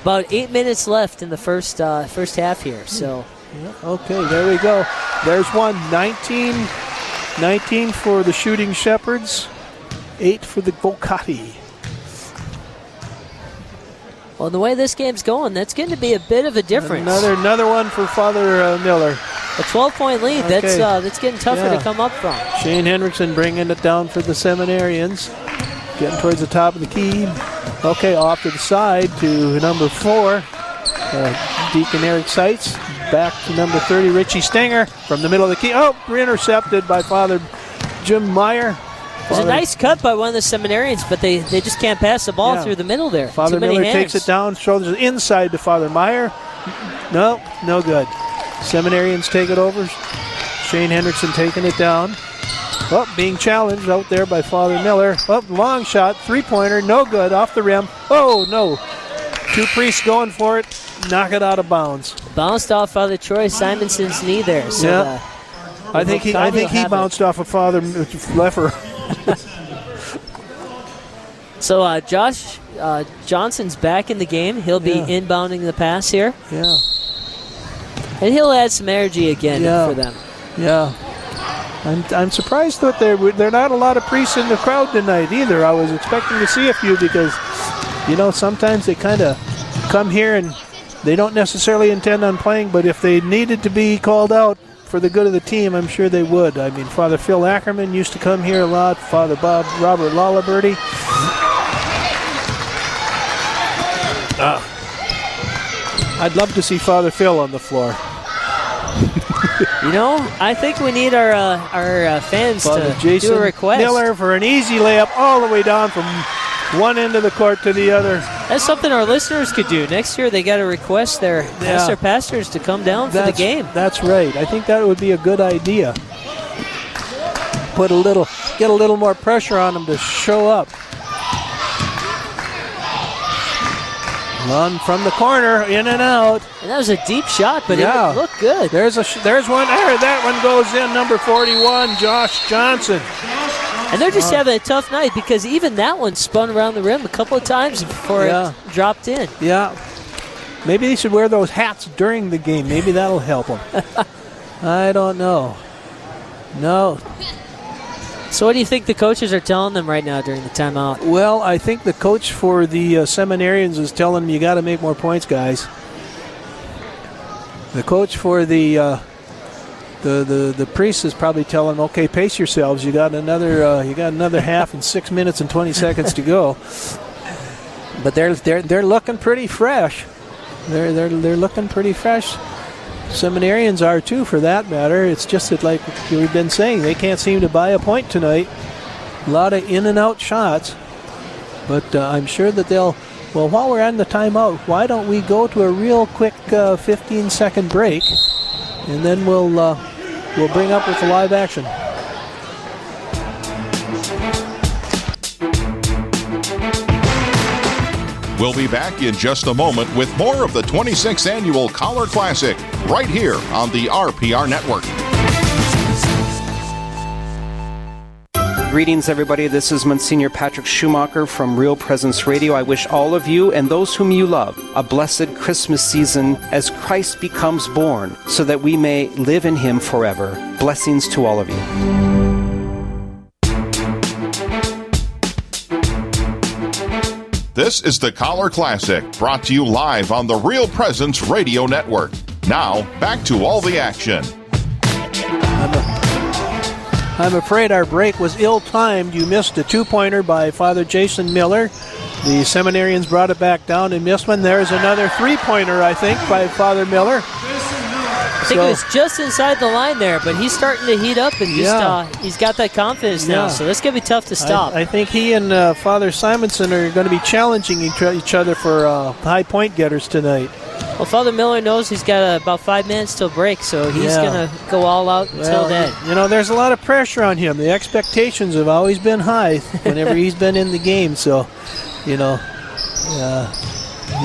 About eight minutes left in the first uh, first half here. So Yeah, okay, there we go. There's one. 19, 19 for the Shooting Shepherds, 8 for the Vocati. Well, the way this game's going, that's going to be a bit of a difference. Another another one for Father uh, Miller. A 12 point lead. That's Okay. uh, that's getting tougher Yeah. to come up from. Shane Hendrickson bringing it down for the Seminarians. Getting towards the top of the key. Okay, off to the side to number four, uh, Deacon Eric Seitz. Back to number 30, Richie Stenger from the middle of the key. Oh, intercepted by Father Jim Meyer. It was a nice cut by one of the seminarians, but they, they just can't pass the ball Yeah. through the middle there. Father Miller hands. takes it down, shoulders it inside to Father Meyer. No, no good. Seminarians take it over. Shane Hendrickson taking it down. Oh, being challenged out there by Father Miller. Oh, long shot, three pointer, no good, off the rim. Oh, no. Two priests going for it, knock it out of bounds. Bounced off Father Troy Simonson's knee there. So Yeah. uh, I think he, I think he it. bounced off of Father Leffer. So uh, Josh uh, Johnson's back in the game. He'll be Yeah. inbounding the pass here, Yeah, and he'll add some energy again Yeah. for them. yeah. I'm, I'm surprised that there there are not a lot of priests in the crowd tonight either. I was expecting to see a few because, you know, sometimes they kind of come here and they don't necessarily intend on playing, but if they needed to be called out for the good of the team, I'm sure they would. I mean, Father Phil Ackerman used to come here a lot. Father Bob Robert Lalaberty. Ah. I'd love to see Father Phil on the floor. You know, I think we need our uh, our uh, fans Father to Jason do a request. Miller for an easy layup all the way down from one end of the court to the other. That's something our listeners could do. Next year, they got to request their ask their pastors to come down for the game. That's right. I think that would be a good idea. Put a little, get a little more pressure on them to show up. Run from the corner, in and out. And that was a deep shot, but Yeah. it looked good. There's a, sh- there's one there. That one goes in. Number 41, Josh Johnson. And they're just Uh, having a tough night because even that one spun around the rim a couple of times before Yeah. it dropped in. Yeah. Maybe they should wear those hats during the game. Maybe that'll help them. I don't know. No. So, what do you think the coaches are telling them right now during the timeout? Well, I think the coach for the uh, seminarians is telling them you got to make more points, guys. The coach for the uh, the, the the priest is probably telling them, okay, pace yourselves. You got another uh, you got another half and six minutes and twenty seconds to go. But they're they're they're looking pretty fresh. They're they're they're looking pretty fresh. Seminarians are too, for that matter. It's just that, like we've been saying, they can't seem to buy a point tonight. A lot of in and out shots, but uh, I'm sure that they'll. Well, while we're on the timeout, why don't we go to a real quick uh, 15 second break, and then we'll uh, we'll bring up with the live action. We'll be back in just a moment with more of the 26th Annual Collar Classic right here on the RPR Network. Greetings, everybody. This is Monsignor Patrick Schumacher from Real Presence Radio. I wish all of you and those whom you love a blessed Christmas season as Christ becomes born so that we may live in him forever. Blessings to all of you. This is the Collar Classic, brought to you live on the Real Presence Radio Network. Now, back to all the action. I'm afraid our break was ill timed. You missed a two pointer by Father Jason Miller. The seminarians brought it back down and missed one. There's another three pointer, I think, by Father Miller. I think So- it was just inside the line there, but he's starting to heat up and just Yeah. uh, he's got that confidence now. Yeah. So that's gonna be tough to stop. I, I think he and uh, Father Simonson are going to be challenging each, other for uh, high point getters tonight. well, Father Miller knows he's got uh, about five minutes till break, so he's Yeah. gonna go all out until Well, then. You know, there's a lot of pressure on him. The expectations have always been high whenever he's been in the game. So, you know, uh,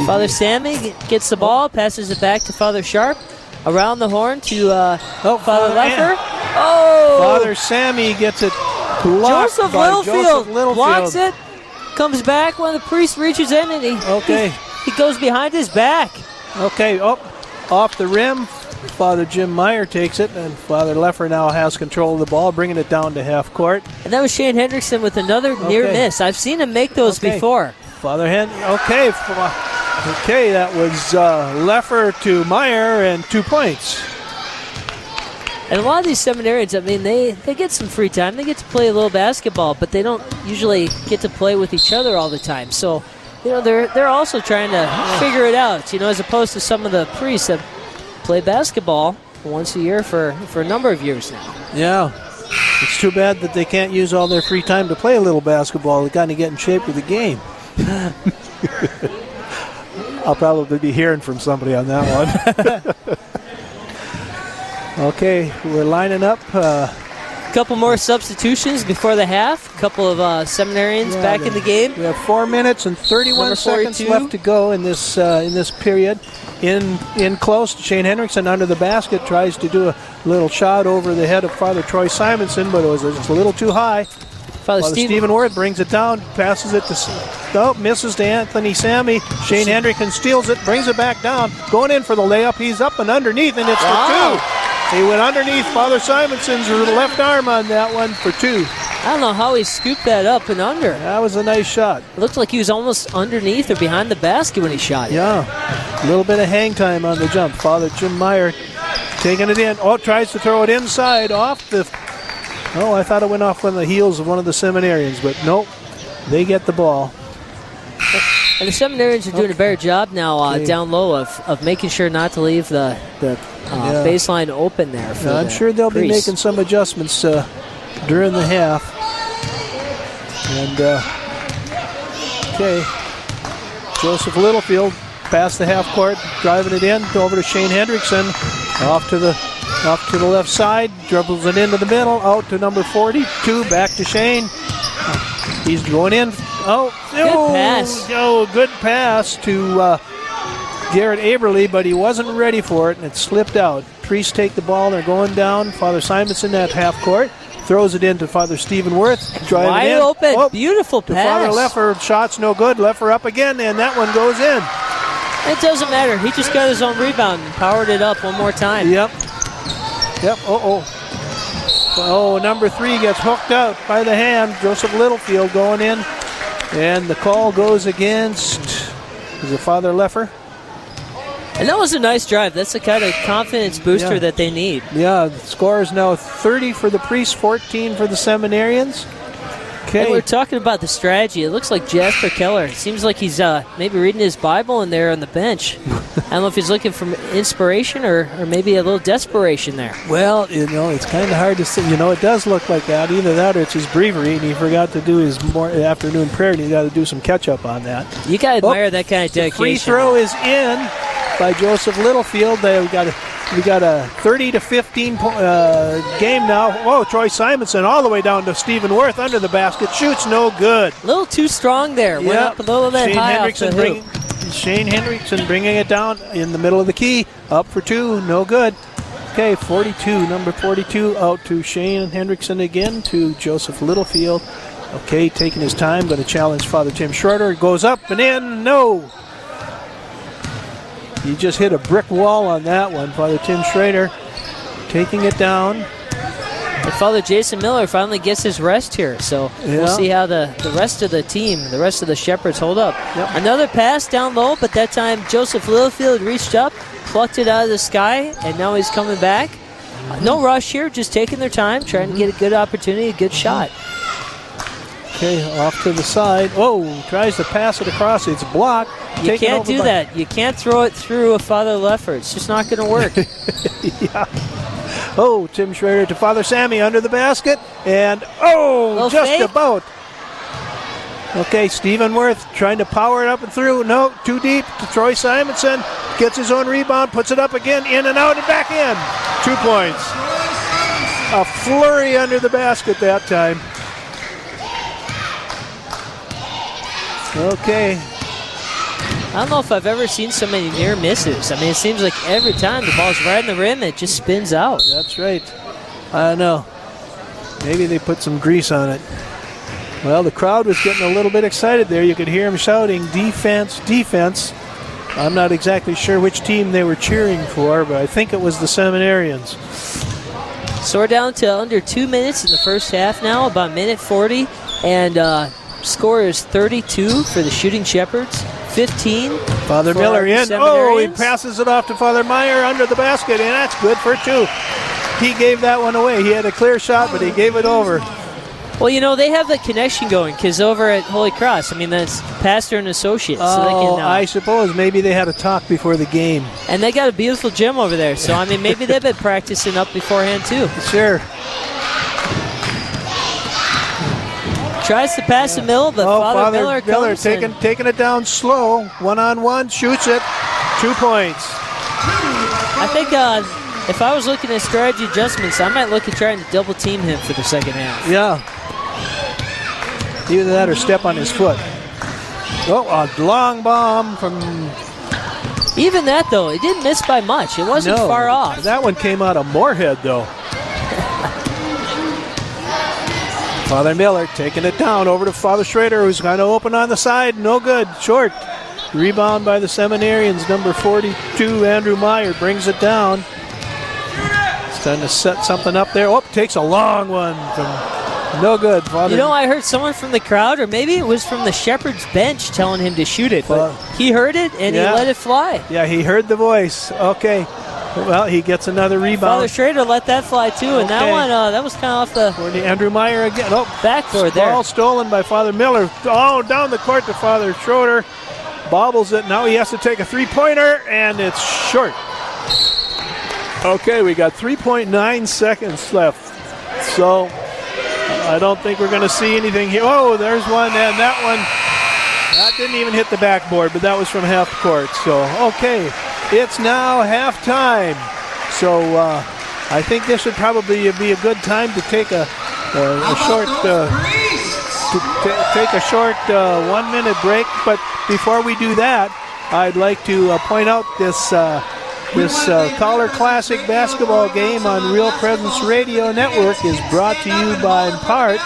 Father Sammy gets the ball, passes it back to Father Sharp, around the horn to uh, Father Father Leffer. Oh, Father Sammy gets it blocked Joseph by Littlefield, Joseph Littlefield. blocks it, comes back when the priest reaches in, and he Okay. he, he goes behind his back. Okay, up off the rim. Father Jim Meyer takes it, and Father Leffer now has control of the ball, bringing it down to half court. And that was Shane Hendrickson with another near miss. I've seen him make those Okay. before. Father Hen. Okay, okay, that was uh, Leffer to Meyer, and two points. And a lot of these seminarians, I mean, they, they get some free time. They get to play a little basketball, but they don't usually get to play with each other all the time. So, you know, they're they're also trying to figure it out. You know, as opposed to some of the priests that play basketball once a year for for a number of years now. Yeah. It's too bad that they can't use all their free time to play a little basketball to kind of get in shape with the game. I'll probably be hearing from somebody on that one. okay, we're lining up. Uh, A couple more substitutions before the half. A couple of uh, seminarians Yeah, back in the game. We have four minutes and 31 seconds left to go in this uh, in this period. In in close, Shane Hendrickson under the basket tries to do a little shot over the head of Father Troy Simonson, but it was just a little too high. Father Father Stephen- Stephen Worth brings it down, passes it to oh, misses to Anthony Sammy. Shane Hendrickson steals it, brings it back down, going in for the layup. He's up and underneath, and it's Wow. for two. He went underneath Father Simonson's left arm on that one for two. I don't know how he scooped that up and under. That was a nice shot. It looked like he was almost underneath or behind the basket when he shot it. Yeah, a little bit of hang time on the jump. Father Jim Meyer taking it in. Oh, tries to throw it inside off the. Oh, I thought it went off on the heels of one of the seminarians, but nope. They get the ball. And the seminarians are doing a better job now uh, Okay. down low of, of making sure not to leave the, the uh, Yeah. baseline open there. For I'm the sure they'll be making some adjustments uh, during the half. And uh, okay, Joseph Littlefield past the half court, driving it in over to Shane Hendrickson, off to the off to the left side, dribbles it into the middle, out to number 42, back to Shane. He's going in. Oh, Good oh, pass. Oh, good pass to uh, Garrett Aberly, but he wasn't ready for it, and it slipped out. Priests take the ball. They're going down. Father Simonson at half court throws it into Father Stephen Worth. Driving Wide in. open. Oh, Beautiful to pass. Father Leffer. Shot's no good. Leffer up again, and that one goes in. It doesn't matter. He just got his own rebound and powered it up one more time. Yep. Yep. Uh oh. Oh, number three gets hooked out by the hand. Joseph Littlefield going in. And the call goes against. Is it Father Leffer? And that was a nice drive. That's the kind of confidence booster Yeah. that they need. Yeah, the score is now 30 for the priests, 14 for the seminarians. And we're talking about the strategy. It looks like Jasper Keller. It seems like he's uh, maybe reading his Bible in there on the bench. I don't know if he's looking for inspiration or, or maybe a little desperation there. Well, you know, it's kind of hard to say. You know, it does look like that. Either that or it's his breviary, and he forgot to do his more afternoon prayer, and he's got to do some catch up on that. You got to Oh, admire that kind of The dedication. free throw is in by Joseph Littlefield. They we got a we got a 30 to 15 po- uh, game now. Whoa, Troy Simonson all the way down to Stephen Worth under the basket. Shoots no good. A little too strong there. Went Yep. up a little bit Shane high off Hendrickson the bringing, hoop. Shane Hendrickson bringing it down in the middle of the key. Up for two, no good. Okay, 42, number 42, out to Shane Hendrickson again to Joseph Littlefield. Okay, taking his time, going to challenge Father Tim Schroeder. Goes up and in, no. He just hit a brick wall on that one. Father Tim Schrader taking it down. And Father Jason Miller finally gets his rest here, so Yeah. we'll see how the, the rest of the team, the rest of the Shepherds hold up. Another pass down low, but that time Joseph Littlefield reached up, plucked it out of the sky, and now he's coming back. Uh, no rush here, just taking their time, trying to get a good opportunity, a good shot. Okay, off to the side. Oh, tries to pass it across. It's blocked. You can't do by- that. You can't throw it through a Father Leffer. It's just not going to work. yeah. Oh, Tim Schrader to Father Sammy under the basket, and oh, just fake. about. Okay, Stephen Worth trying to power it up and through. No, too deep to Troy Simonson. Gets his own rebound, puts it up again, in and out and back in. Two points. A flurry under the basket that time. Okay, I don't know if I've ever seen so many near misses. I mean, it seems like every time the ball's right in the rim, it just spins out. That's right. I don't know. Maybe they put some grease on it. Well, the crowd was getting a little bit excited there. You could hear them shouting, defense, defense. I'm not exactly sure which team they were cheering for, but I think it was the Seminarians. So we're down to under two minutes in the first half now, about minute 40, and uh, score is 32 for the Shooting Shepherds, 15. Father for Miller in. Oh, he passes it off to Father Meyer under the basket, and that's good for two. He gave that one away. He had a clear shot, but he gave it over. Well, you know, they have the connection going because over at Holy Cross, I mean, that's pastor and associate. so they Oh, can, uh, I suppose maybe they had a talk before the game. and they got a beautiful gym over there. So, I mean, maybe they've been practicing up beforehand, too. Sure. Tries to pass the middle, but Oh, Father, Father Miller, Miller comes taking and- taking it down slow, one on one, shoots it, two points. I think uh, if I was looking at strategy adjustments, I might look at trying to double team him for the second half. Yeah. Either that or step on his foot. Oh, a long bomb from. Even that, though, it didn't miss by much. It wasn't no, far off. That one came out of Moorhead, though. Father Miller taking it down over to Father Schrader, who's going to open on the side. No good. Short. Rebound by the Seminarians. Number 42, Andrew Meyer, brings it down. He's trying to set something up there. Oh, takes a long one from no good. Father You know, I heard someone from the crowd, or maybe it was from the Shepherd's bench, telling him to shoot it, but he heard it and Yeah. he let it fly. Yeah, he heard the voice. Okay. Well, he gets another rebound. Father Schrader let that fly too, and that one uh, that was kind of off the For Andrew Meyer again. Oh, backboard there. ball stolen by Father Miller. Oh, down the court to Father Schroeder. Bobbles it. Now he has to take a three pointer, and it's short. Okay, we got 3.9 seconds left. So I don't think we're going to see anything here. Oh, there's one, and that one. That didn't even hit the backboard, but that was from half court. So, okay, it's now halftime. So, uh, I think this would probably be a good time to take a, a, a short uh, to ta- take a short uh, one minute break. But before we do that, I'd like to uh, point out this uh, this uh, Collar Classic basketball game on Real Presence Radio Network is brought to you by in part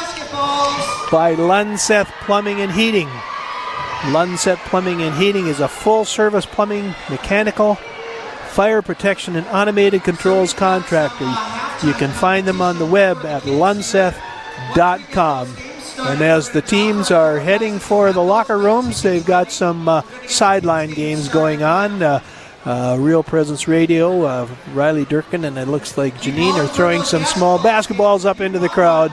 by Lunseth Plumbing and Heating. Lunseth Plumbing and Heating is a full service plumbing, mechanical, fire protection, and automated controls contractor. You can find them on the web at lunseth.com. And as the teams are heading for the locker rooms, they've got some uh, sideline games going on. Uh, uh, Real Presence Radio, uh, Riley Durkin, and it looks like Janine are throwing some small basketballs up into the crowd.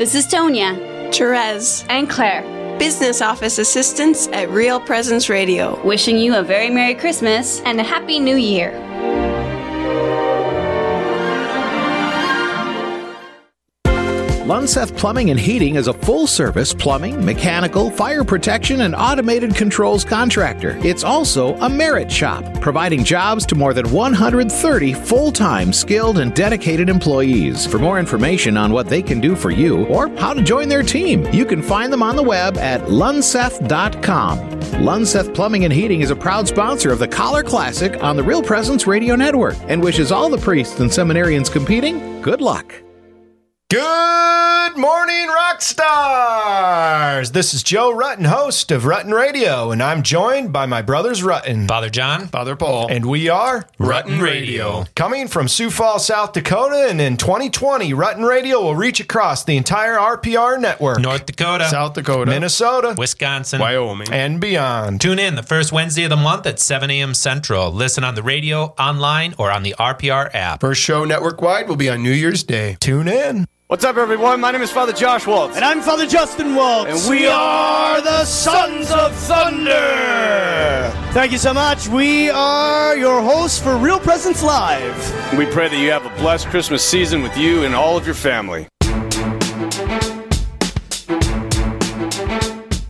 This is Tonya, Therese, and Claire, business office assistants at Real Presence Radio. wishing you a very Merry Christmas and a Happy New Year. Lunseth Plumbing and Heating is a full service plumbing, mechanical, fire protection, and automated controls contractor. It's also a merit shop, providing jobs to more than 130 full time skilled and dedicated employees. For more information on what they can do for you or how to join their team, you can find them on the web at lunseth.com. Lunseth Plumbing and Heating is a proud sponsor of the Collar Classic on the Real Presence Radio Network and wishes all the priests and seminarians competing good luck. Good Good morning, rock stars! This is Joe Rutten, host of Rutten Radio, and I'm joined by my brothers Rutten. Father John, Father Paul. And we are Rutten Radio. Coming from Sioux Falls, South Dakota, and in 2020, Rutten Radio will reach across the entire RPR network. North Dakota, South Dakota, Minnesota, Wisconsin, Wyoming, and beyond. Tune in the first Wednesday of the month at 7 a.m. Central. Listen on the radio, online, or on the RPR app. First show network wide will be on New Year's Day. Tune in. What's up, everyone? My name is Father Josh Waltz. And I'm Father Justin Waltz. And we are the Sons of Thunder. Thank you so much. We are your hosts for Real Presence Live. We pray that you have a blessed Christmas season with you and all of your family.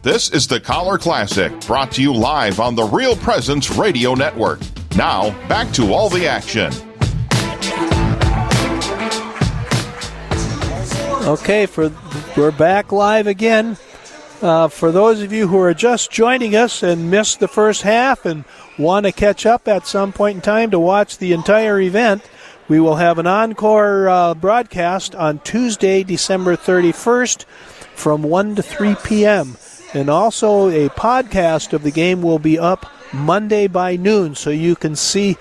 This is the Collar Classic, brought to you live on the Real Presence Radio Network. Now, back to all the action. Okay, for we're back live again. Uh, for those of you who are just joining us and missed the first half and want to catch up at some point in time to watch the entire event, we will have an encore uh, broadcast on Tuesday, December 31st from 1 to 3 p.m. And also a podcast of the game will be up Monday by noon so you can see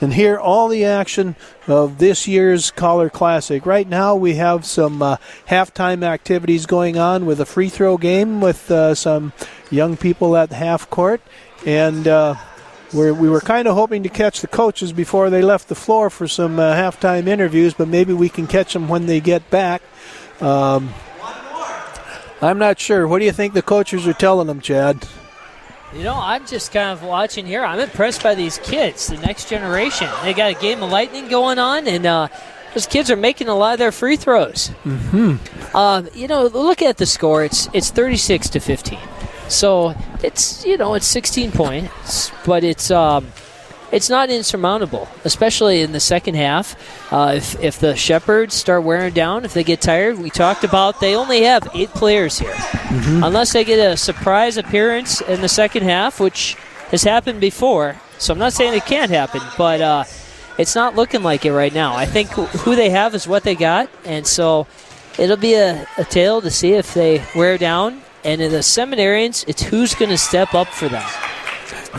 and hear all the action of this year's Collar Classic. Right now, we have some uh, halftime activities going on with a free throw game with uh, some young people at half court, and uh, we're, we were kind of hoping to catch the coaches before they left the floor for some uh, halftime interviews, but maybe we can catch them when they get back. Um, I'm not sure. What do you think the coaches are telling them, Chad? You know, I'm just kind of watching here. I'm impressed by these kids, the next generation. They got a game of lightning going on, and uh, those kids are making a lot of their free throws. Mm-hmm. Uh, you know, look at the score. It's it's 36 to 15. So it's you know it's 16 points, but it's um, it's not insurmountable, especially in the second half. Uh, if, if the Shepherds start wearing down, if they get tired, we talked about they only have eight players here. Mm-hmm. Unless they get a surprise appearance in the second half, which has happened before. So I'm not saying it can't happen, but uh, it's not looking like it right now. I think who they have is what they got, and so it'll be a, a tale to see if they wear down. And in the seminarians, it's who's going to step up for them.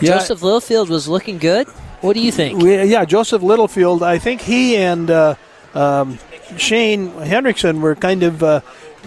Yeah. Joseph Littlefield was looking good. What do you think? We, yeah, Joseph Littlefield. I think he and uh, um, Shane Hendrickson were kind of uh,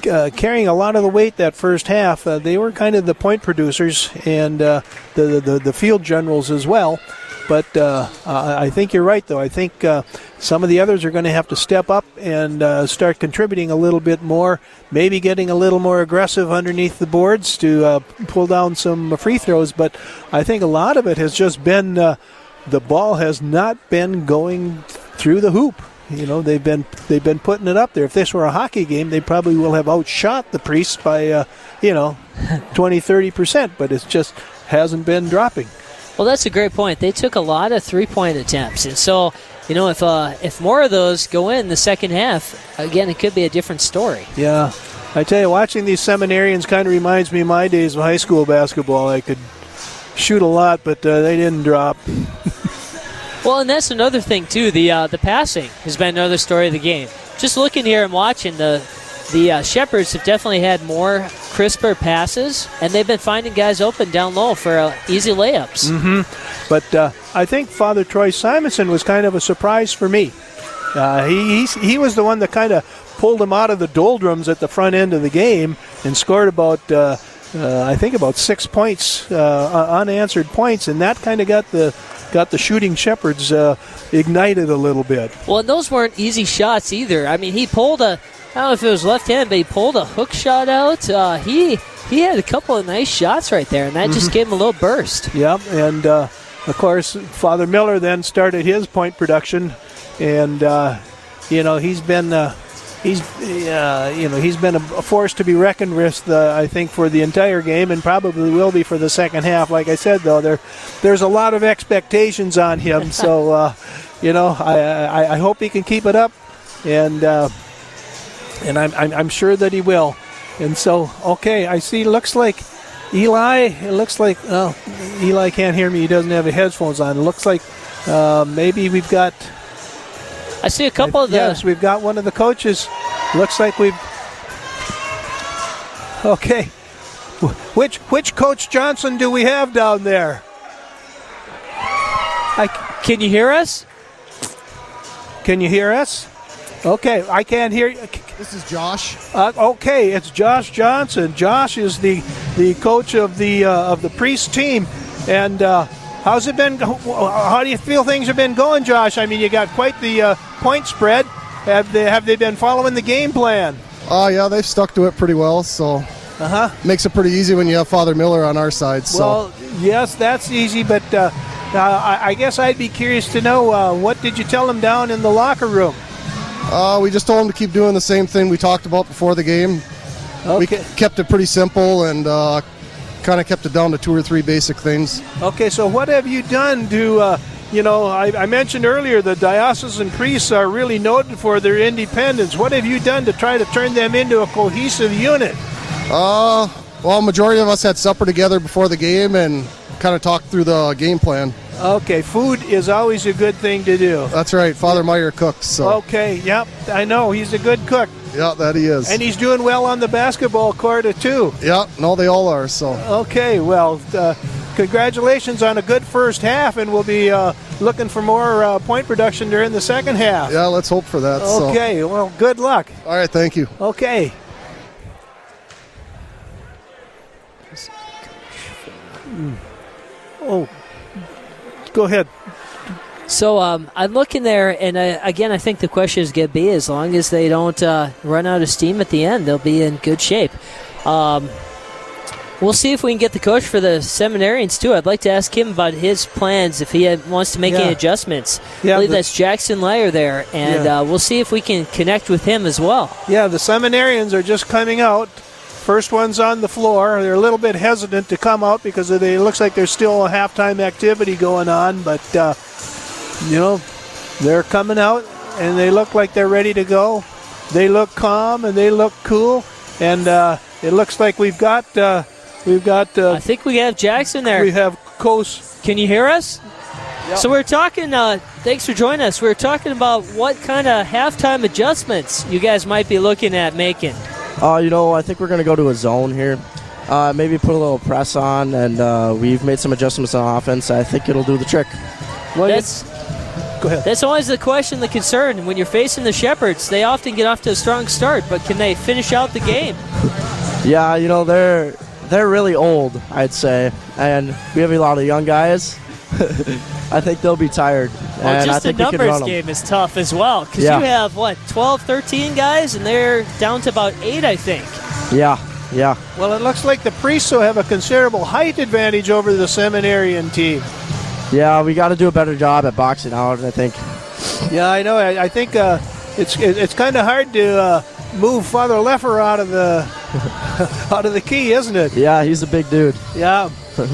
uh, carrying a lot of the weight that first half. Uh, they were kind of the point producers and uh, the, the the field generals as well. But uh, I think you're right, though. I think uh, some of the others are going to have to step up and start contributing a little bit more, maybe getting a little more aggressive underneath the boards to pull down some free throws. But I think a lot of it has just been the ball has not been going through the hoop. You know, they've been they've been putting it up there. If this were a hockey game, they probably will have outshot the priests by uh, you know 20, 30 percent. But it just hasn't been dropping. Well, that's a great point. They took a lot of three-point attempts, and so you know if uh, if more of those go in the second half, again, it could be a different story. Yeah, I tell you, watching these seminarians kind of reminds me of my days of high school basketball. I could shoot a lot, but uh, they didn't drop. well, and that's another thing too. The uh, the passing has been another story of the game. Just looking here and watching the the uh, Shepherds have definitely had more crisper passes, and they've been finding guys open down low for uh, easy layups. Mm-hmm. But uh, I think Father Troy Simonson was kind of a surprise for me. Uh, he he was the one that kind of pulled him out of the doldrums at the front end of the game and scored about. Uh, uh, I think about six points, unanswered points, and that kind of got the got the shooting shepherds ignited a little bit. Well, and those weren't easy shots either. I mean, he pulled a I don't know if it was left hand, but he pulled a hook shot out. Uh, he he had a couple of nice shots right there, and that just Mhm. gave him a little burst. Yep, and uh, of course, Father Miller then started his point production, and uh, you know he's been uh, he's uh, you know he's been a, force to be reckoned with. Uh, I think for the entire game, and probably will be for the second half. Like I said, though, there there's a lot of expectations on him, so uh, you know I, I I hope he can keep it up, and uh, and I'm, I'm I'm sure that he will. And so, okay, I see. Looks like Eli. It looks like oh, Eli can't hear me. He doesn't have his headphones on. It looks like uh, maybe we've got. I see a couple of the. Yes, we've got one of the coaches. Looks like we've Okay. Which which Coach Johnson do we have down there? I, Can you hear us? Can you hear us? Okay, I can't hear you. This is Josh. Uh, okay, it's Josh Johnson. Josh is the the coach of the uh, of the priest team, and uh, how's it been? How do you feel things have been going, Josh? I mean, you got quite the uh, point spread. Have they have they been following the game plan? Uh, yeah, they've stuck to it pretty well, so uh-huh. makes it pretty easy when you have Father Miller on our side. So Well, yes, that's easy, but uh, uh, I, guess I'd be curious to know uh, what did you tell them down in the locker room? uh, we just told them to keep doing the same thing we talked about before the game. We kept it pretty simple and uh, kind of kept it down to two or three basic things. Okay, so what have you done to, uh, you know, I, I mentioned earlier the diocesan priests are really noted for their independence. What have you done to try to turn them into a cohesive unit? Uh, well, majority of us had supper together before the game and kind of talked through the game plan. Okay, food is always a good thing to do. That's right. Father Meyer cooks. So Okay, yep, I know he's a good cook, yeah, that he is. and he's doing well on the basketball court too. yeah, no, they all are. So Okay, well, uh, congratulations on a good first half, and we'll be uh, looking for more uh, point production during the second half. yeah, let's hope for that. so. Okay, well, good luck. All right, thank you. Okay. Mm. Oh, go ahead. So um, I'm looking there, and uh, again, I think the question is going to be as long as they don't uh, run out of steam at the end, they'll be in good shape. Um, we'll see if we can get the coach for the seminarians too. I'd like to ask him about his plans if he had, wants to make Yeah. any adjustments. Yeah, I believe the- that's Jackson Layer there, and Yeah. uh, we'll see if we can connect with him as well. Yeah, the seminarians are just coming out. First one's on the floor. They're a little bit hesitant to come out because it looks like there's still a halftime activity going on, but uh, you know they're coming out and they look like they're ready to go. They look calm and they look cool, and uh, it looks like we've got uh, we've got. Uh, I think we have Jackson there. We have Coast. Can you hear us? So we're talking. Uh, thanks for joining us. We're talking about what kind of halftime adjustments you guys might be looking at making. Uh, you know, I think we're going to go to a zone here. Uh, maybe put a little press on, and uh, we've made some adjustments on offense. I think it'll do the trick. that's go ahead. That's always the question, the concern. When you're facing the Shepherds, they often get off to a strong start, but can they finish out the game? Yeah, you know they're they're really old, I'd say, and we have a lot of young guys. I think they'll be tired, Well, and I just the think we can numbers game is tough as well because Yeah. you have what 12, 13 guys, and they're down to about eight, I think. Yeah, yeah. Well, it looks like the priests will have a considerable height advantage over the seminarian team. Yeah, we got to do a better job at boxing out. I think. Yeah, I know. I, I think uh, it's it, it's kind of hard to uh, move Father Leffer out of the out of the key, isn't it? Yeah, he's a big dude. Yeah.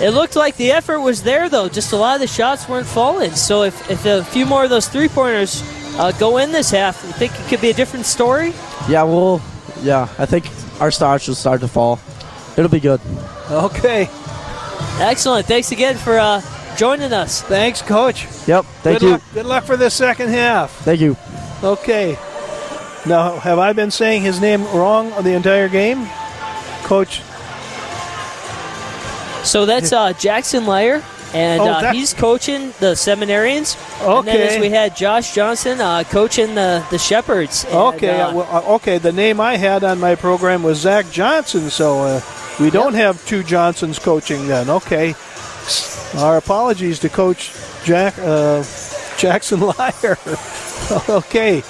It looked like the effort was there, though. Just a lot of the shots weren't falling. So if, if a few more of those three pointers uh, go in this half, you think it could be a different story? Yeah, we'll. Yeah, I think our stars will start to fall. It'll be good. Okay. Excellent. Thanks again for uh, joining us. Thanks, Coach. Yep. Thank good you. Luck, good luck for the second half. Thank you. Okay. Now, have I been saying his name wrong the entire game, Coach? So that's uh, Jackson Lyer, and Oh, uh, he's coaching the seminarians. And then Okay. as we had Josh Johnson uh, coaching the, the Shepherds. And, Okay, uh, well, uh, okay. The name I had on my program was Zach Johnson, so uh, we don't have two Johnsons coaching then. Okay, our apologies to Coach Jack uh, Jackson Lyer. okay,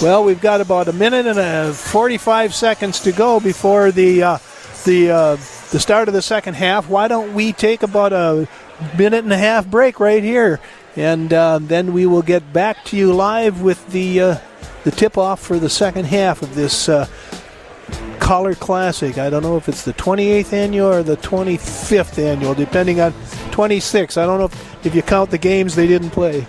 well we've got about a minute and a 45 seconds to go before the uh, the uh, the start of the second half. Why don't we take about a minute and a half break right here, and uh, then we will get back to you live with the uh, the tip off for the second half of this uh, Collar Classic. I don't know if it's the 28th annual or the 25th annual, depending on 26. I don't know if, if you count the games they didn't play.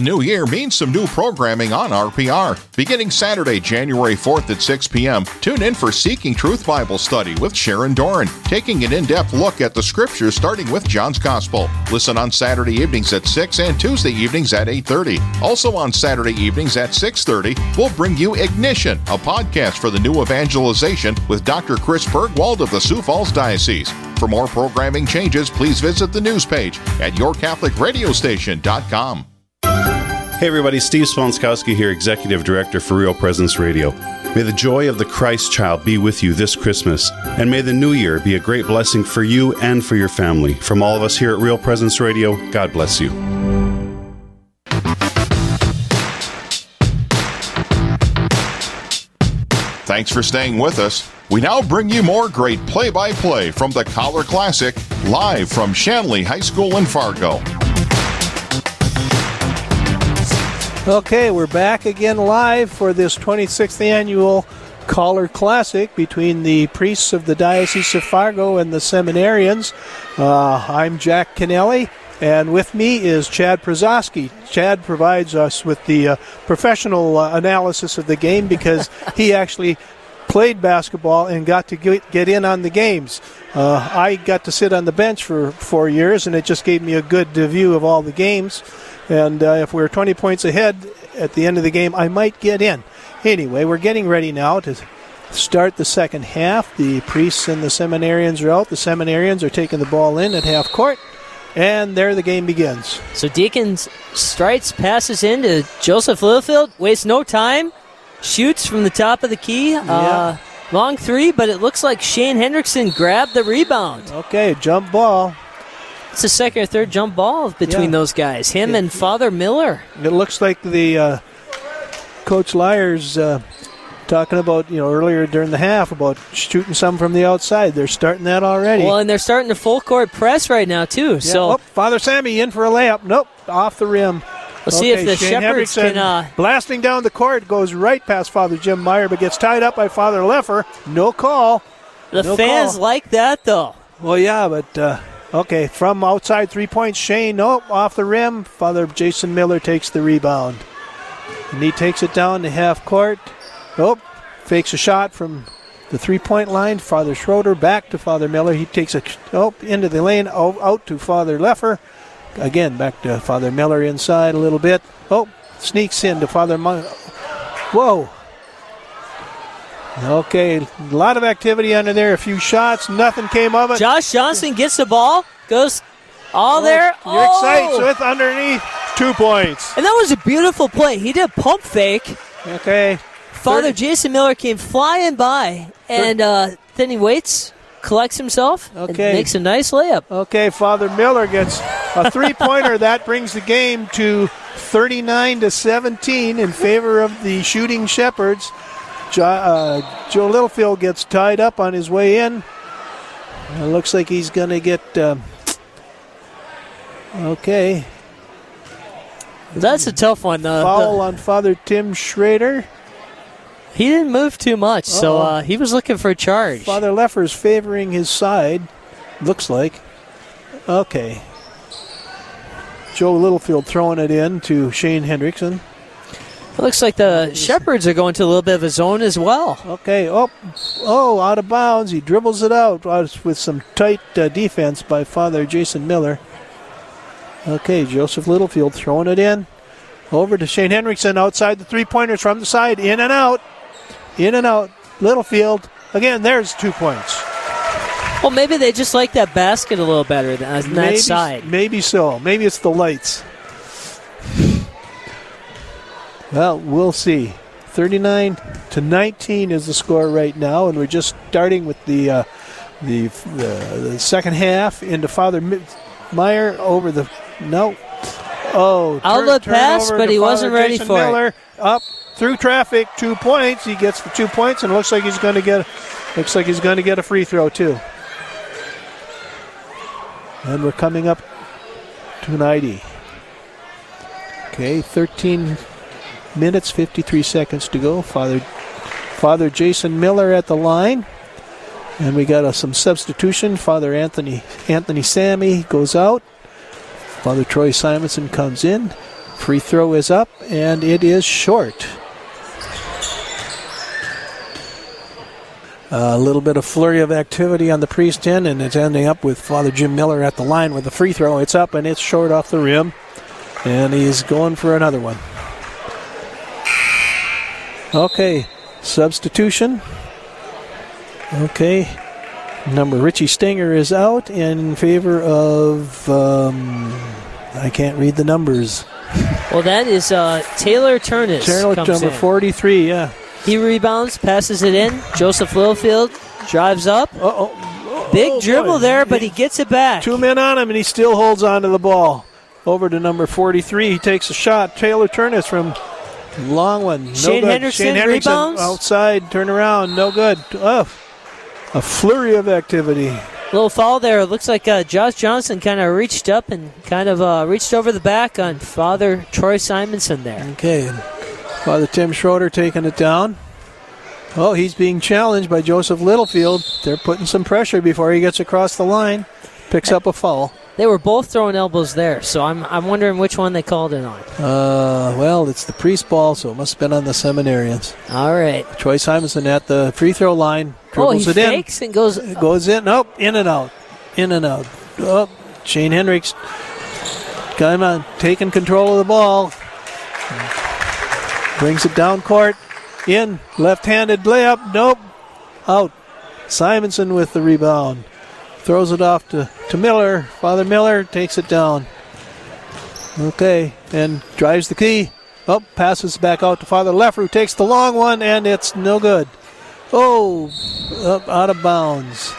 New year means some new programming on RPR. Beginning Saturday, January 4th at 6 p.m., tune in for Seeking Truth Bible Study with Sharon Doran, taking an in-depth look at the scriptures starting with John's Gospel. Listen on Saturday evenings at 6 and Tuesday evenings at 8:30. Also on Saturday evenings at 6:30, we'll bring you Ignition, a podcast for the new evangelization with Dr. Chris Burgwald of the Sioux Falls Diocese. For more programming changes, please visit the news page at yourcatholicradiostation.com. Hey everybody, Steve Sponskowski here, Executive Director for Real Presence Radio. May the joy of the Christ child be with you this Christmas, and may the new year be a great blessing for you and for your family. From all of us here at Real Presence Radio, God bless you. Thanks for staying with us. We now bring you more great play by play from the Collar Classic, live from Shanley High School in Fargo. Okay, we're back again live for this 26th annual Collar Classic between the priests of the Diocese of Fargo and the seminarians. Uh, I'm Jack Kennelly, and with me is Chad Prozowski. Chad provides us with the uh, professional uh, analysis of the game because he actually played basketball and got to get, get in on the games. Uh, I got to sit on the bench for four years, and it just gave me a good view of all the games. And uh, if we are 20 points ahead at the end of the game, I might get in. Anyway, we're getting ready now to start the second half. The priests and the seminarians are out. The seminarians are taking the ball in at half court. And there the game begins. So Deacons strikes, passes in to Joseph Littlefield, wastes no time, shoots from the top of the key. Uh, long three, but it looks like Shane Hendrickson grabbed the rebound. Okay, jump ball. It's the second or third jump ball between Yeah. those guys. Him and Father Miller. It looks like the uh, Coach Lyers uh, talking about, you know, earlier during the half about shooting some from the outside. They're starting that already. Well, and they're starting to full court press right now too. Yeah, So oh, Father Sammy in for a layup. Nope, off the rim. We'll see if the Shane Shepherds Hendrickson can, uh, blasting down the court goes right past Father Jim Meyer, but gets tied up by Father Leffer. No call. the No fans call. like that though. Well, yeah, but uh, okay, from outside three points, Shane. Nope, off the rim. Father Jason Miller takes the rebound, and he takes it down to half court. Nope, fakes a shot from the three-point line. Father Schroeder back to Father Miller. He takes a oh into the lane, oh, out to Father Leffer. Again, back to Father Miller inside a little bit. Oh, sneaks into Father. Mon- Whoa. Okay, a lot of activity under there. A few shots, nothing came of it. Josh Johnson gets the ball, goes all there. You're oh! excited with underneath two points. And that was a beautiful play. He did a pump fake. Okay. Father Thirty- Jason Miller came flying by, and uh, then he waits, collects himself, Okay. and makes a nice layup. Okay, Father Miller gets a three-pointer. that brings the game to 39 to 17 in favor of the shooting Shepherds. Jo- uh, Joe Littlefield gets tied up on his way in. It looks like he's going to get. Um, okay. That's a tough one. Uh, Foul the- on Father Tim Schrader. he didn't move too much, so Uh-oh. uh, he was looking for a charge. Father Leffer's favoring his side. Looks like. Okay. Joe Littlefield throwing it in to Shane Hendrickson. It looks like the Shepherds are going to a little bit of a zone as well. Okay. Oh, oh, out of bounds. He dribbles it out uh, with some tight uh, defense by Father Jason Miller. Okay, Joseph Littlefield throwing it in. Over to Shane Hendrickson outside the three pointers from the side. In and out. In and out. Littlefield. Again, there's two points. Well, maybe they just like that basket a little better than on that maybe, side. Maybe so. Maybe it's the lights. Well, we'll see. 39 to 19 is the score right now, and we're just starting with the uh, the, the the second half into Father Meyer over the no. Oh, Outlet pass, but he Father wasn't ready Jason for it. Miller. Up through traffic, two points. He gets the two points, and it looks like he's going to get looks like he's going to get a free throw too. And we're coming up to an ID. Okay, 13 minutes, 53 seconds to go. Father, Father Jason Miller at the line, and we got some substitution. Father Anthony Anthony Sammy goes out. Father Troy Simonson comes in. Free throw is up, and it is short. A little bit of flurry of activity on the priest end, and it's ending up with Father Jim Miller at the line with the free throw. It's up and it's short off the rim, and he's going for another one. Okay, substitution. Okay, number Richie Stinger is out in favor of. Um, I can't read the numbers. Well, that is uh, Taylor Turnus. Taylor, number in. 43, yeah. He rebounds, passes it in. Joseph Littlefield drives up. Uh-oh. Big dribble there, but he gets it back. Two men on him, and he still holds on to the ball. Over to number 43. He takes a shot. Taylor Turnus from long one. No Shane good. Hendrickson Shane Hendrickson rebounds. outside. Turn around. No good. Oh, a flurry of activity. Little foul there. Looks like uh, Josh Johnson kind of reached up and kind of uh, reached over the back on Father Troy Simonson there. Okay. Father Tim Schroeder taking it down. Oh, he's being challenged by Joseph Littlefield. They're putting some pressure before he gets across the line. Picks up a foul. They were both throwing elbows there, so I'm, I'm wondering which one they called it on. Uh, well, it's the priest ball, so it must have been on the seminarians. All right. Troy Simonson at the free throw line. Oh, he Dribbles it in. fakes and goes. Goes in. Nope. In and out. In and out. Oh, Shane Hendricks. Come on. Taking control of the ball. Brings it down court. In. Left handed layup. Nope. Out. Simonson with the rebound. Throws it off to, to Miller. Father Miller takes it down. Okay. And drives the key. Oh, passes back out to Father Leffler. Takes the long one, and it's no good. Oh, up out of bounds.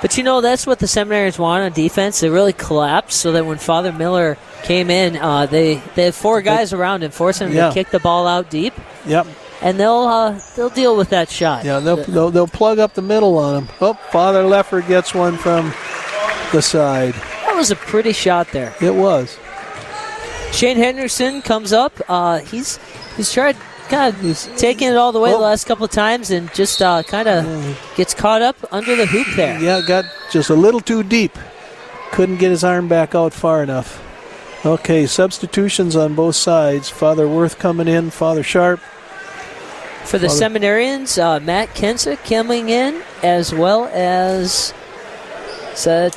But you know, that's what the seminarians want on defense. They really collapsed so that when Father Miller came in, uh, they they had four guys around him, forcing him Yeah. to kick the ball out deep, Yep. And they'll uh, they'll deal with that shot. Yeah, they'll, they'll, they'll plug up the middle on him. Oh, Father Leffler gets one from the side. That was a pretty shot there. It was. Shane Hendrickson comes up. Uh, he's he's tried kind of taking it all the way the last couple of times and just uh, kind of gets caught up under the hoop there. Yeah, got just a little too deep. Couldn't get his arm back out far enough. Okay, substitutions on both sides. Father Worth coming in, Father Sharp. For the seminarians, uh, Matt Kensick coming in, as well as is that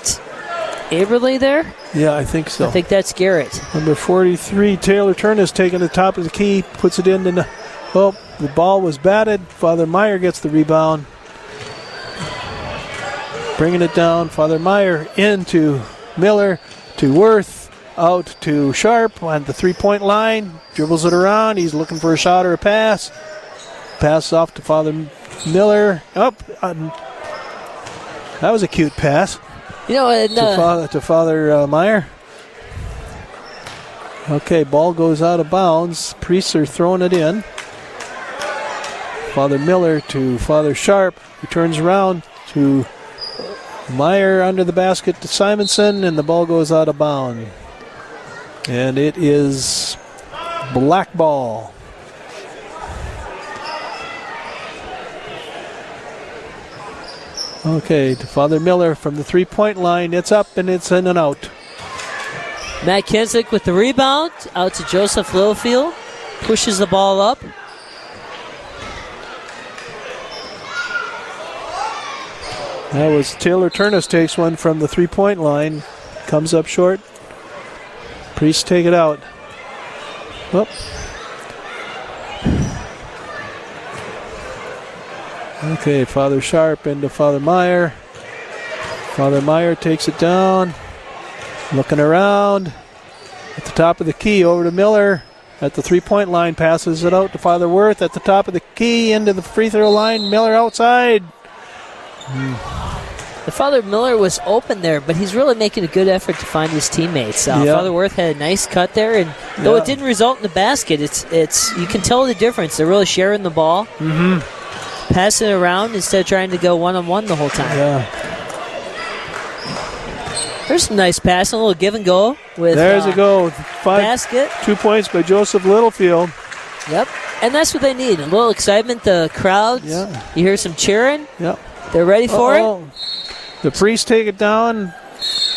Aberley there? Yeah, I think so. I think that's Garrett. Number 43, Taylor Turnus taking the top of the key, puts it in. The, oh, the ball was batted. Father Meyer gets the rebound. Bringing it down. Father Meyer into Miller to Worth. Out to Sharp on the three point line. Dribbles it around. He's looking for a shot or a pass. Pass off to Father Miller. Up. um, that was a cute pass You know, and, to uh, Father, to Father uh, Meyer. Okay, ball goes out of bounds. Priests are throwing it in. Father Miller to Father Sharp, who turns around to Meyer under the basket to Simonson, and the ball goes out of bounds. And it is black ball. Okay, to Father Miller from the three point line. It's up and it's in and out. Matt Kensick with the rebound out to Joseph Littlefield. Pushes the ball up. That was Taylor Turnus takes one from the three point line. Comes up short. Priest take it out. Whoop. Okay, Father Sharp into Father Meyer. Father Meyer takes it down. Looking around. At the top of the key, over to Miller. At the three point line, passes it out to Father Worth. At the top of the key, into the free throw line. Miller outside. The Father Miller was open there, but he's really making a good effort to find his teammates. Uh, Yeah. Father Worth had a nice cut there, and though Yeah. it didn't result in the basket, it's it's you can tell the difference. They're really sharing the ball, Mm-hmm. Passing it around instead of trying to go one on one the whole time. Yeah. There's some nice passing, a little give and go with. There's uh, a go. Five, basket. Two points by Joseph Littlefield. Yep, and that's what they need. A little excitement. The crowds. Yeah. You hear some cheering. Yep. They're ready for it. Uh-oh. The priest take it down.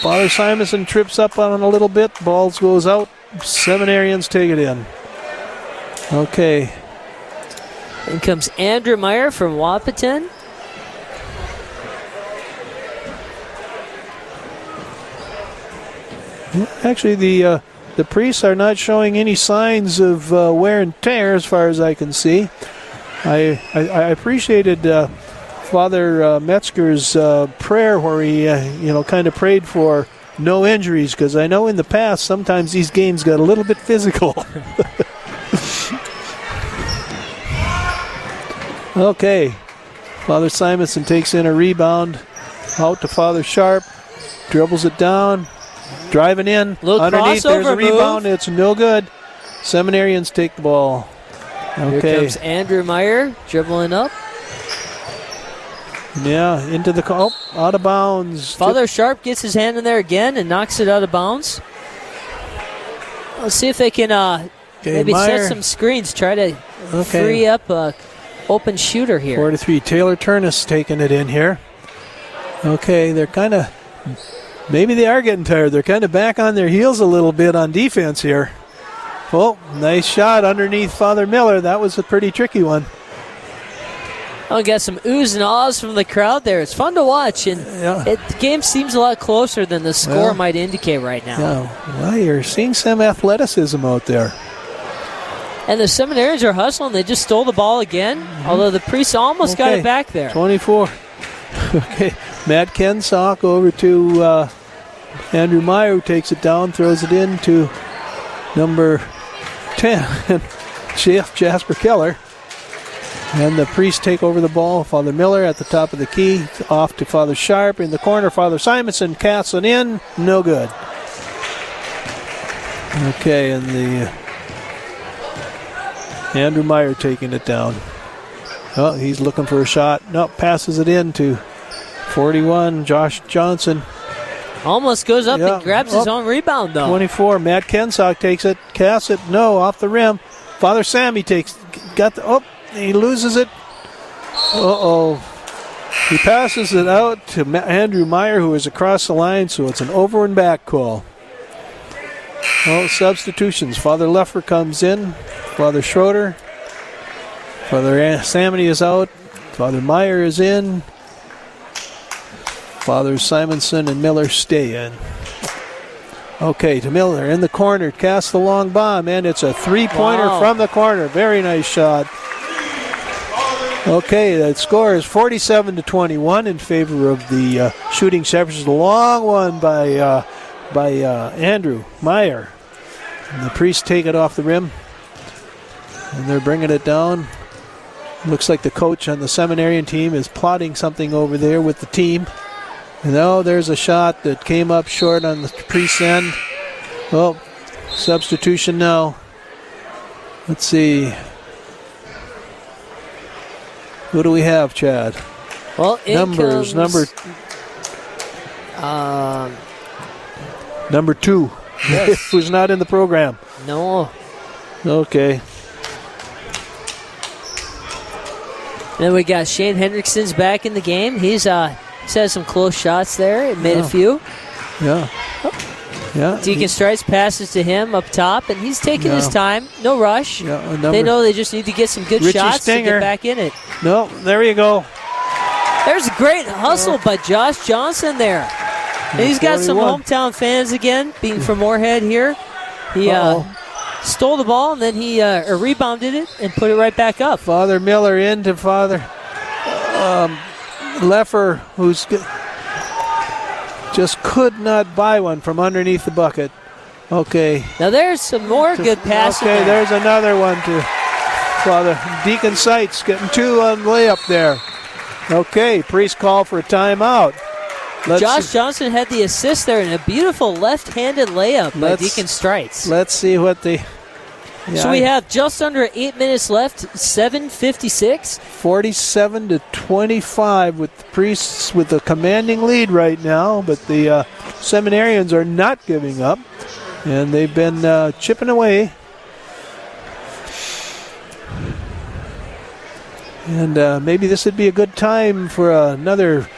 Father Simonson trips up on it a little bit. Balls goes out seminarians take it in. Okay. In comes Andrew Meyer from Wahpeton. Actually, the uh, the priests are not showing any signs of uh, wear and tear, as far as I can see. I I, I appreciated uh, Father uh, Metzger's uh, prayer, where he uh, you know kind of prayed for no injuries, because I know in the past sometimes these games got a little bit physical. okay, Father Simonson takes in a rebound out to Father Sharp, dribbles it down, driving in Little underneath. There's a rebound. move. It's no good. Seminarians take the ball. Okay. Here comes Andrew Meyer dribbling up. Yeah, into the oh, out of bounds. Father Sharp gets his hand in there again and knocks it out of bounds. Let's see if they can uh, Okay, maybe Meyer. set some screens, try to Okay. free up a open shooter here. Four to three. Taylor Turnus taking it in here. Okay, they're kind of maybe they are getting tired. They're kind of back on their heels a little bit on defense here. Oh, nice shot underneath Father Miller. That was a pretty tricky one. I got some oohs and ahs from the crowd there. It's fun to watch, and it, the game seems a lot closer than the score Well, might indicate right now. Yeah, well, you're seeing some athleticism out there. And the Seminarians are hustling. They just stole the ball again, although the priests almost got it back there. 24. okay, Matt Kensock over to uh, Andrew Meyer, who takes it down, throws it in to number 10, Jeff Jasper Keller. And the priests take over the ball. Father Miller at the top of the key, off to Father Sharp in the corner. Father Simonson casts it in, no good. Okay, and the Andrew Meyer taking it down. Oh, he's looking for a shot. No, passes it in to 41, Josh Johnson. Almost goes up Yeah, and grabs his own rebound, though. 24, Matt Kensock takes it, casts it, no, off the rim. Father Sammy takes, got the, oh, he loses it. Uh oh. He passes it out to Andrew Meyer, who is across the line, so it's an over and back call. Oh, substitutions. Father Leffer comes in. Father Schroeder. Father Sammy is out. Father Meyer is in. Father Simonson and Miller stay in. Okay, to Miller in the corner, casts the long bomb, and it's a three pointer Wow. from the corner. Very nice shot. Okay, the score is 47 to 21 in favor of the uh, Shooting Shepherds. A long one by uh, by uh, Andrew Meyer. And the priests take it off the rim, and they're bringing it down. Looks like the coach on the seminarian team is plotting something over there with the team. No, there's a shot that came up short on the priest's end. Well, substitution now. Let's see. Who do we have, Chad? Well, Numbers, comes, number Um, number two, Yes. who's not in the program. no. Okay. Then we got Shane Hendrickson's back in the game. He's uh, he's had some close shots there. It made Yeah. a few. Yeah. Yeah. Deacon Strice passes to him up top, and he's taking his time. No rush. Yeah, they know they just need to get some good Richie shots to get back in it. No, there you go. There's a great hustle by Josh Johnson there. And he's got some hometown fans again, being from Moorhead here. He uh, stole the ball and then he uh, rebounded it and put it right back up. Father Miller into Father um, Leffer, who's just could not buy one from underneath the bucket. Okay. Now there's some more good passing. Okay, there. there's another one to Father Deacon Seitz getting two on layup there. Okay, priest call for a timeout. Let's Josh Johnson had the assist there and a beautiful left-handed layup by Deacon Seitz. Let's see what the. Yeah, so we have just under eight minutes left, 7:56. 47 to 25 with the priests with a commanding lead right now, but the uh, seminarians are not giving up, and they've been uh, chipping away. And uh, maybe this would be a good time for another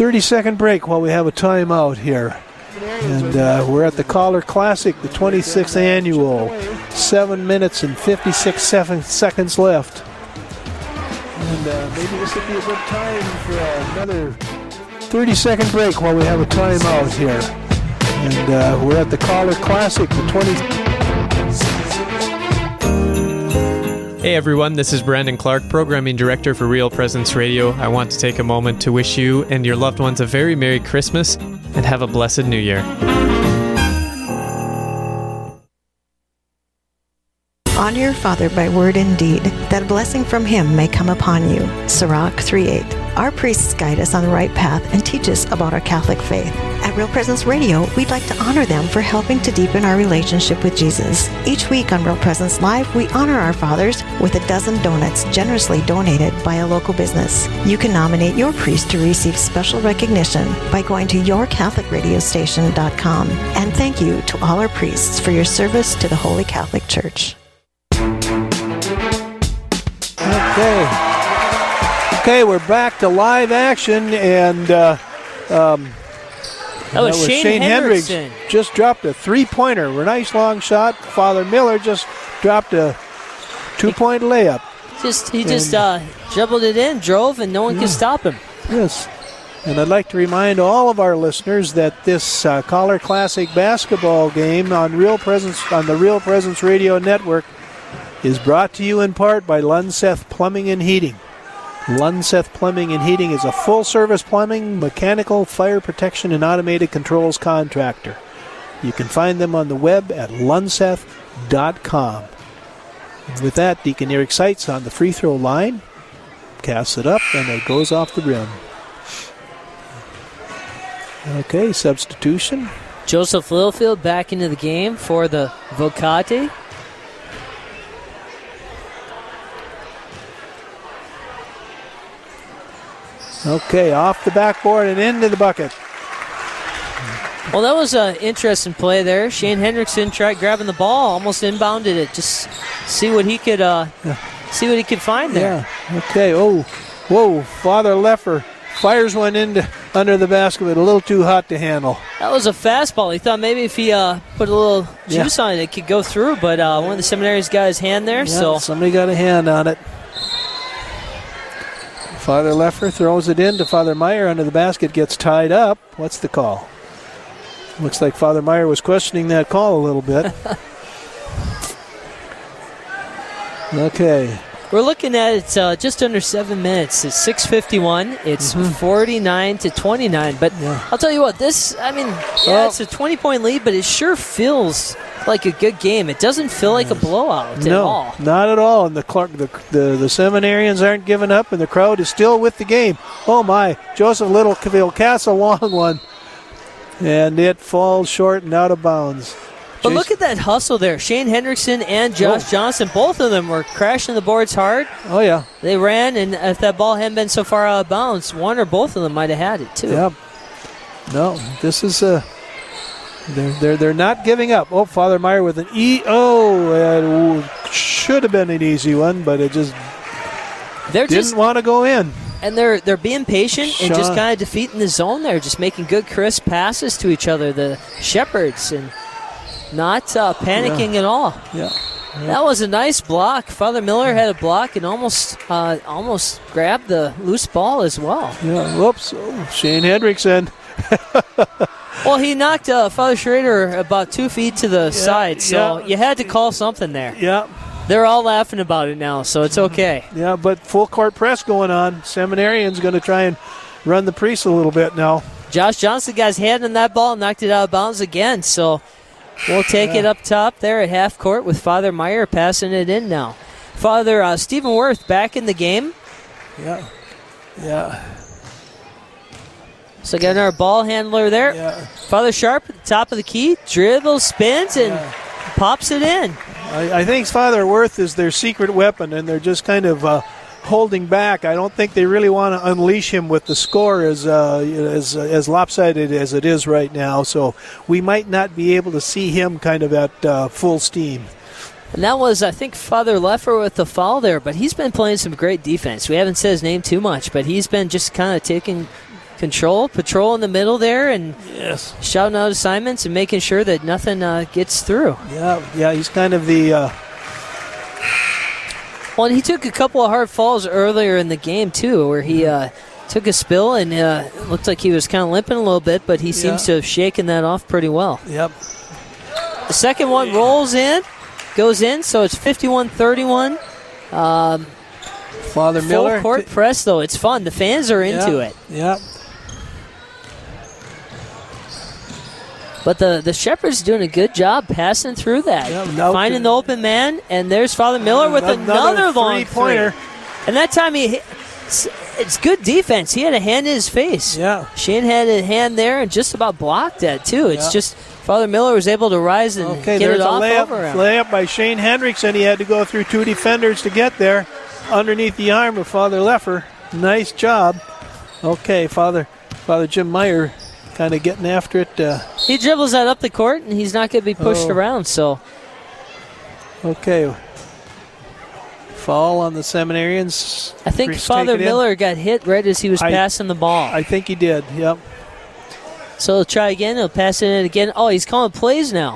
30 second break while we have a timeout here. And uh, we're at the Collar Classic, the 26th annual. Seven minutes and 56 seven seconds left. And uh, maybe this would be a good time for another 30 second break while we have a timeout here. And uh, we're at the Collar Classic, the 20. Hey everyone, this is Brandon Clark, Programming Director for Real Presence Radio. I want to take a moment to wish you and your loved ones a very Merry Christmas and have a blessed New Year. Honor your father by word and deed, that a blessing from him may come upon you. Sirach 3.8. Our priests guide us on the right path and teach us about our Catholic faith. At Real Presence Radio, we'd like to honor them for helping to deepen our relationship with Jesus. Each week on Real Presence Live, we honor our fathers with a dozen donuts generously donated by a local business. You can nominate your priest to receive special recognition by going to yourcatholicradiostation.com. And thank you to all our priests for your service to the Holy Catholic Church. Okay. Okay, we're back to live action, and uh, um, That was Shane Hendrickson. Just dropped a three-pointer. A nice long shot. Father Miller just dropped a two-point layup. Just he just uh, dribbled it in, drove, and no one Yeah. could stop him. Yes. And I'd like to remind all of our listeners that this uh, Collar Classic basketball game on Real Presence on the Real Presence Radio Network is brought to you in part by Lunseth Plumbing and Heating. Lunseth Plumbing and Heating is a full-service plumbing, mechanical, fire protection, and automated controls contractor. You can find them on the web at lunseth.com. With that, Deacon Eric Seitz on the free throw line casts it up and it goes off the rim. Okay, substitution. Joseph Littlefield back into the game for the Vocati. Okay, off the backboard and into the bucket. Well, that was an interesting play there. Shane Hendrickson tried grabbing the ball, almost inbounded it. Just see what he could uh, see what he could find there. Yeah. Okay. Oh, whoa! Father Leffer fires one into under the basket, but a little too hot to handle. That was a fastball. He thought maybe if he uh, put a little Yeah. juice on it, it could go through. But uh, one of the seminaries got his hand there, Yeah, so somebody got a hand on it. Father Leffer throws it in to Father Meyer under the basket, gets tied up. What's the call? Looks like Father Meyer was questioning that call a little bit. okay. We're looking at it's uh, just under seven minutes. It's six fifty-one. It's Mm-hmm. forty-nine to twenty-nine. But I'll tell you what, this I mean, yeah, it's a twenty-point lead, but it sure feels like a good game. It doesn't feel like a blowout at no, all. not at all. And the, Clark, the the the seminarians aren't giving up, and the crowd is still with the game. Oh my! Joseph Littlefield casts a long one, and it falls short and out of bounds. But look at that hustle there. Shane Hendrickson and Josh Oh. Johnson, both of them were crashing the boards hard. Oh yeah. They ran, and if that ball hadn't been so far out of bounds, one or both of them might have had it too. Yep. No, this is a. They're, they're, they're not giving up. Oh, Father Meyer with an E. Oh, uh, should have been an easy one, but it just They're didn't just want to go in. and they're they're being patient and just kind of defeating the zone there, just making good crisp passes to each other, the shepherds, and not uh, panicking at all. Yeah. That was a nice block. Father Miller had a block and almost uh, almost grabbed the loose ball as well. Yeah. Whoops. Oh, Shane Hendrickson. Well, he knocked uh, Father Schrader about two feet to the side, so yeah. you had to call something there. Yeah. They're all laughing about it now, so it's okay. Yeah, but full court press going on. Seminarian's going to try and run the priest a little bit now. Josh Johnson got his hand on that ball and knocked it out of bounds again, so we'll take it up top there at half court with Father Meyer passing it in now. Father uh, Stephen Worth back in the game. Yeah. Yeah. So got our ball handler there. Yeah. Father Sharp at the top of the key, dribbles, spins, and pops it in. I, I think Father Worth is their secret weapon, and they're just kind of uh, holding back. I don't think they really want to unleash him with the score as uh, as as lopsided as it is right now. So we might not be able to see him kind of at uh, full steam. And that was, I think, Father Leffer with the foul there, but he's been playing some great defense. We haven't said his name too much, but he's been just kind of taking control, patrol in the middle there, and yes. shouting out assignments and making sure that nothing uh, gets through. Yeah, yeah, he's kind of the. Well, and he took a couple of hard falls earlier in the game too, where he uh, took a spill and uh, looked like he was kind of limping a little bit, but he seems Yeah. to have shaken that off pretty well. Yep. The second one rolls in, goes in, so it's 51-31. Um, Father Miller. full court press though, it's fun. The fans are into Yeah, it. Yeah. But the the Shepherd's doing a good job passing through that, now finding the open man, and there's Father Miller with Another another, long three. And that time he, it's, it's good defense. He had a hand in his face. Yeah, Shane had a hand there and just about blocked that too. It's Yeah. just Father Miller was able to rise and Okay, get there's it a off layup, over him. layup by Shane Hendrickson. He had to go through two defenders to get there underneath the arm of Father Leffer. Nice job. Okay, Father Father Jim Meyer kind of getting after it. Uh, He dribbles that up the court and he's not going to be pushed Oh. around. So okay. Fall on the seminarians. I think Priest Father in. Miller got hit right as he was I- passing the ball. I think he did. Yep. So he'll try again. He'll pass it in again. Oh, he's calling plays now.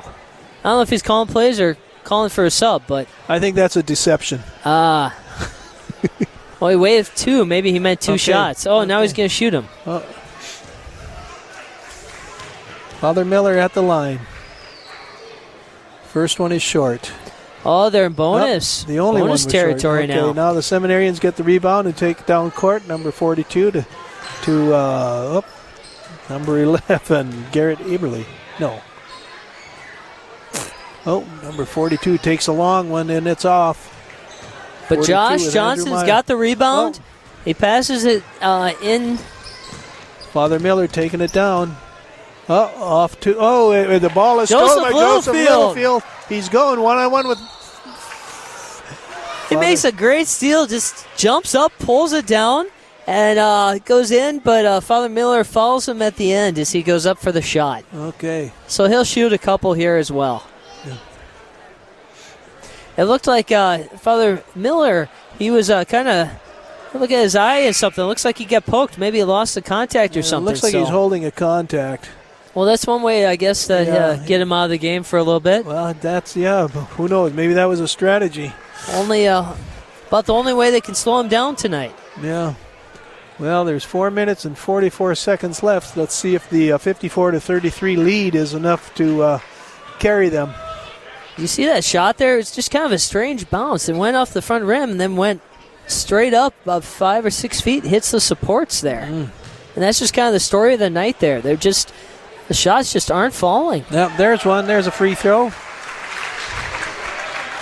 I don't know if he's calling plays or calling for a sub, but I think that's a deception. ah. well, he waved two. Maybe he meant two Okay. shots. Oh, now he's going to shoot him. Oh. Father Miller at the line. First one is short. Oh, they're in bonus. Oh, the only bonus one territory. Okay, now. now the seminarians get the rebound and take down court. Number 42 to to uh, up. Number 11, Garrett Eberly. No. Oh, number 42 takes a long one and it's off. But Josh Johnson's got the rebound. He passes it uh, in. Father Miller taking it down. Oh, off to oh, eh, the ball is Joseph stolen by Joseph Littlefield. Littlefield. He's going one on one with He makes a great steal, just jumps up, pulls it down, and uh, goes in. But uh, Father Miller follows him at the end as he goes up for the shot. Okay. So he'll shoot a couple here as well. It looked like uh, Father Miller, he was uh, kind of. Look at his eye and something. Looks like he got poked. Maybe he lost the contact or It something. looks like he's holding a contact. Well, that's one way, I guess, to uh, get him out of the game for a little bit. Well, that's yeah. But who knows? Maybe that was a strategy. Only uh, about the only way they can slow him down tonight. Yeah. Well, there's four minutes and 44 seconds left. Let's see if the uh, 54 to 33 lead is enough to uh, carry them. You see that shot there? It's just kind of a strange bounce. It went off the front rim and then went straight up about five or six feet, hits the supports there. And that's just kind of the story of the night there. They're just, the shots just aren't falling. Yep, there's one. There's a free throw.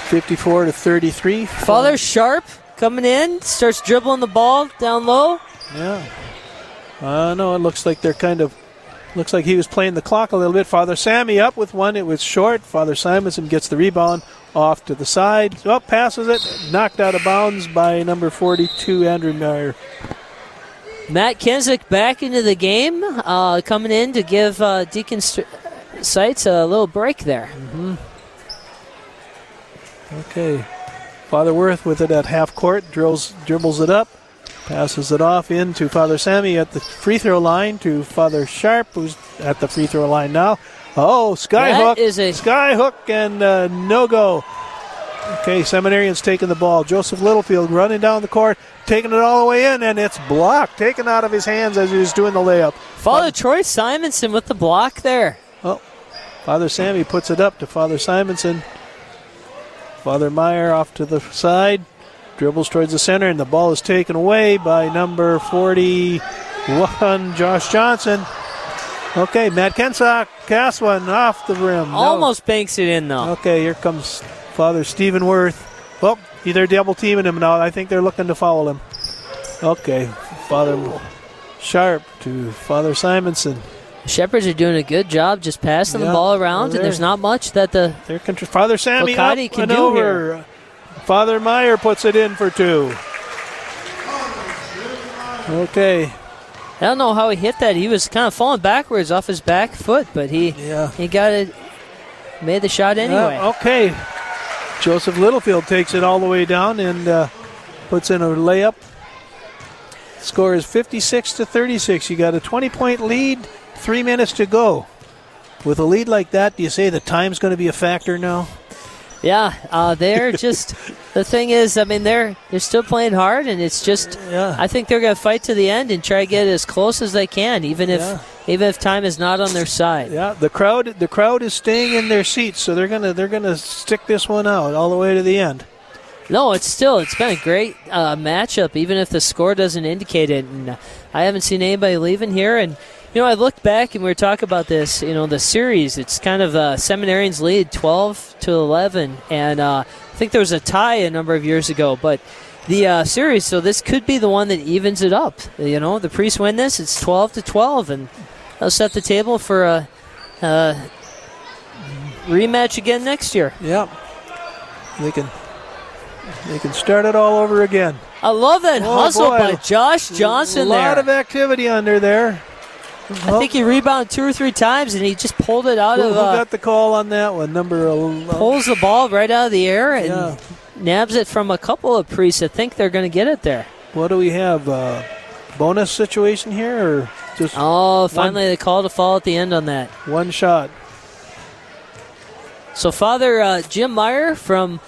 54 to 33. Father Sharp coming in, starts dribbling the ball down low. Yeah. Uh, no, it looks like they're kind of. Looks like he was playing the clock a little bit. Father Sammy up with one. It was short. Father Simonson gets the rebound off to the side. Oh, passes it. Knocked out of bounds by number 42, Andrew Meyer. Matt Kensick back into the game, uh, coming in to give uh, Deacon St- Seitz a little break there. Okay. Father Worth with it at half court. Drills, dribbles it up. Passes it off into Father Sammy at the free throw line to Father Sharp, who's at the free throw line now. Oh, skyhook. That is a- skyhook and uh, no go. Okay, Seminarians taking the ball. Joseph Littlefield running down the court, taking it all the way in, and it's blocked, taken out of his hands as he was doing the layup. Father Troy Simonson with the block there. Oh, Father Sammy puts it up to Father Simonson. Father Meyer off to the side, dribbles towards the center, and the ball is taken away by number 41, Josh Johnson. Okay, Matt Kensock casts one off the rim. No. Almost banks it in, though. Okay, here comes Father Stephen Worth. Well, they're double teaming him now. I think they're looking to foul him. Okay, Father Sharp to Father Simonson. Shepherds are doing a good job just passing Yeah, the ball around, and there's not much that the contr- Father Sammy up can and do over. here. Father Meyer puts it in for two. Okay. I don't know how he hit that. He was kind of falling backwards off his back foot, but he yeah. he got it, made the shot anyway. Uh, okay. Joseph Littlefield takes it all the way down and uh, puts in a layup. Score is 56 to 36. You got a 20 point lead, three minutes to go. With a lead like that, do you say the time's going to be a factor now? Yeah, uh, they're just the thing is, I mean, they're they're still playing hard, and it's just Yeah. I think they're going to fight to the end and try to get as close as they can, even if Yeah. even if time is not on their side. Yeah, the crowd the crowd is staying in their seats, so they're gonna they're gonna stick this one out all the way to the end. No, it's still it's been a great uh, matchup, even if the score doesn't indicate it. And I haven't seen anybody leaving here. And you know, I look back and we were talking about this. You know, the series. It's kind of uh, Seminarians lead twelve to eleven, and uh, I think there was a tie a number of years ago, but. The uh, series, so this could be the one that evens it up. You know, the priests win this; it's twelve to twelve, and they'll set the table for a, a rematch again next year. Yep, they can they can start it all over again. I love that Oh, hustle boy. by Josh Johnson there. A lot there. of activity under there. I think he rebounded two or three times, and he just pulled it out Who, of. who Uh, got the call on that one? Number eleven. pulls the ball right out of the air and Yeah. nabs it from a couple of priests. that think they're going to get it there. What do we have? Uh, bonus situation here, or just? Oh, finally they called a fall at the end on that. One shot. So Father uh, Jim Meyer from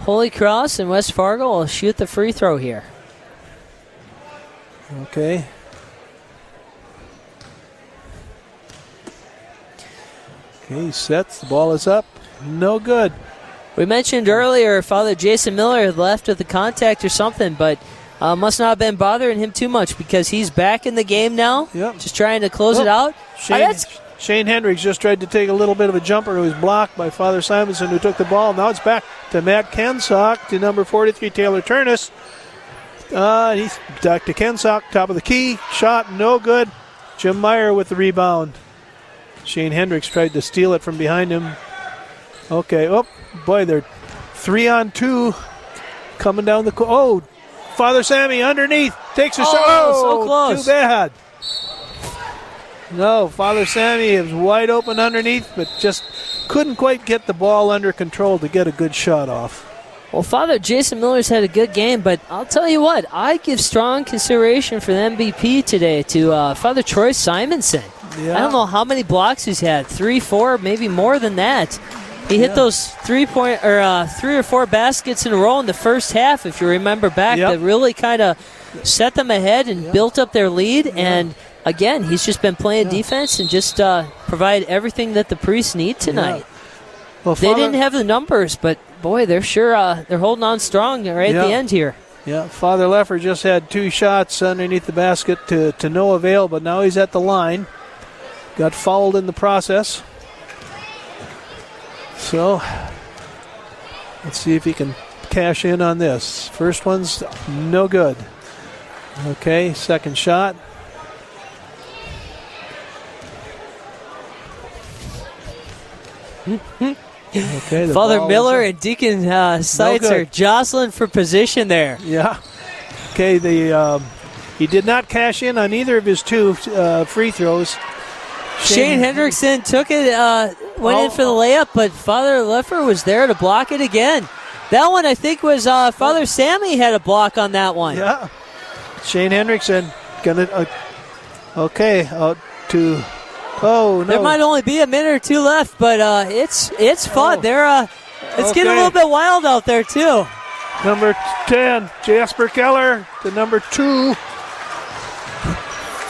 Holy Cross in West Fargo will shoot the free throw here. Okay. He sets. The ball is up. No good. We mentioned earlier Father Jason Miller left with a contact or something, but uh, must not have been bothering him too much because he's back in the game now. Yep. Just trying to close it Oh, out. Shane, that's- Shane Hendricks just tried to take a little bit of a jumper. It was blocked by Father Simonson, who took the ball. Now it's back to Matt Kensock to number 43, Taylor Turnus. Uh, he's back to Kensock, top of the key. Shot, no good. Jim Meyer with the rebound. Shane Hendricks tried to steal it from behind him. Okay, oh, boy, they're three on two coming down the. Co- oh, Father Sammy underneath takes a Oh, shot. so close. Too bad. No, Father Sammy is wide open underneath, but just couldn't quite get the ball under control to get a good shot off. Well, Father Jason Miller's had a good game, but I'll tell you what, I give strong consideration for the MVP today to uh, Father Troy Simonson. Yeah. I don't know how many blocks he's had three, four, maybe more than that. He hit Yeah. those three point or uh, three or four baskets in a row in the first half, if you remember back, Yep. that really kind of set them ahead and built up their lead. And again, he's just been playing defense and just uh, provide everything that the priests need tonight. Well, They Father- didn't have the numbers, but boy, they're sure uh, they're holding on strong right at the end here. Yeah, Father Leffer just had two shots underneath the basket to, to no avail, but now he's at the line. Got fouled in the process. So, let's see if he can cash in on this. First one's no good. Okay, second shot. Okay, the Father Miller and Deacon uh, Seitz good. are jostling for position there. Yeah. Okay, the um, he did not cash in on either of his two uh, free throws. Shane Hendrickson took it, uh, went in Oh. for the layup, but Father Leffer was there to block it again. That one, I think, was uh, Father Sammy had a block on that one. Yeah. Shane Hendrickson gonna uh, okay out to oh no There might only be a minute or two left, but uh, it's it's fun. They're uh, it's getting a little bit wild out there too. number ten Jasper Keller to number two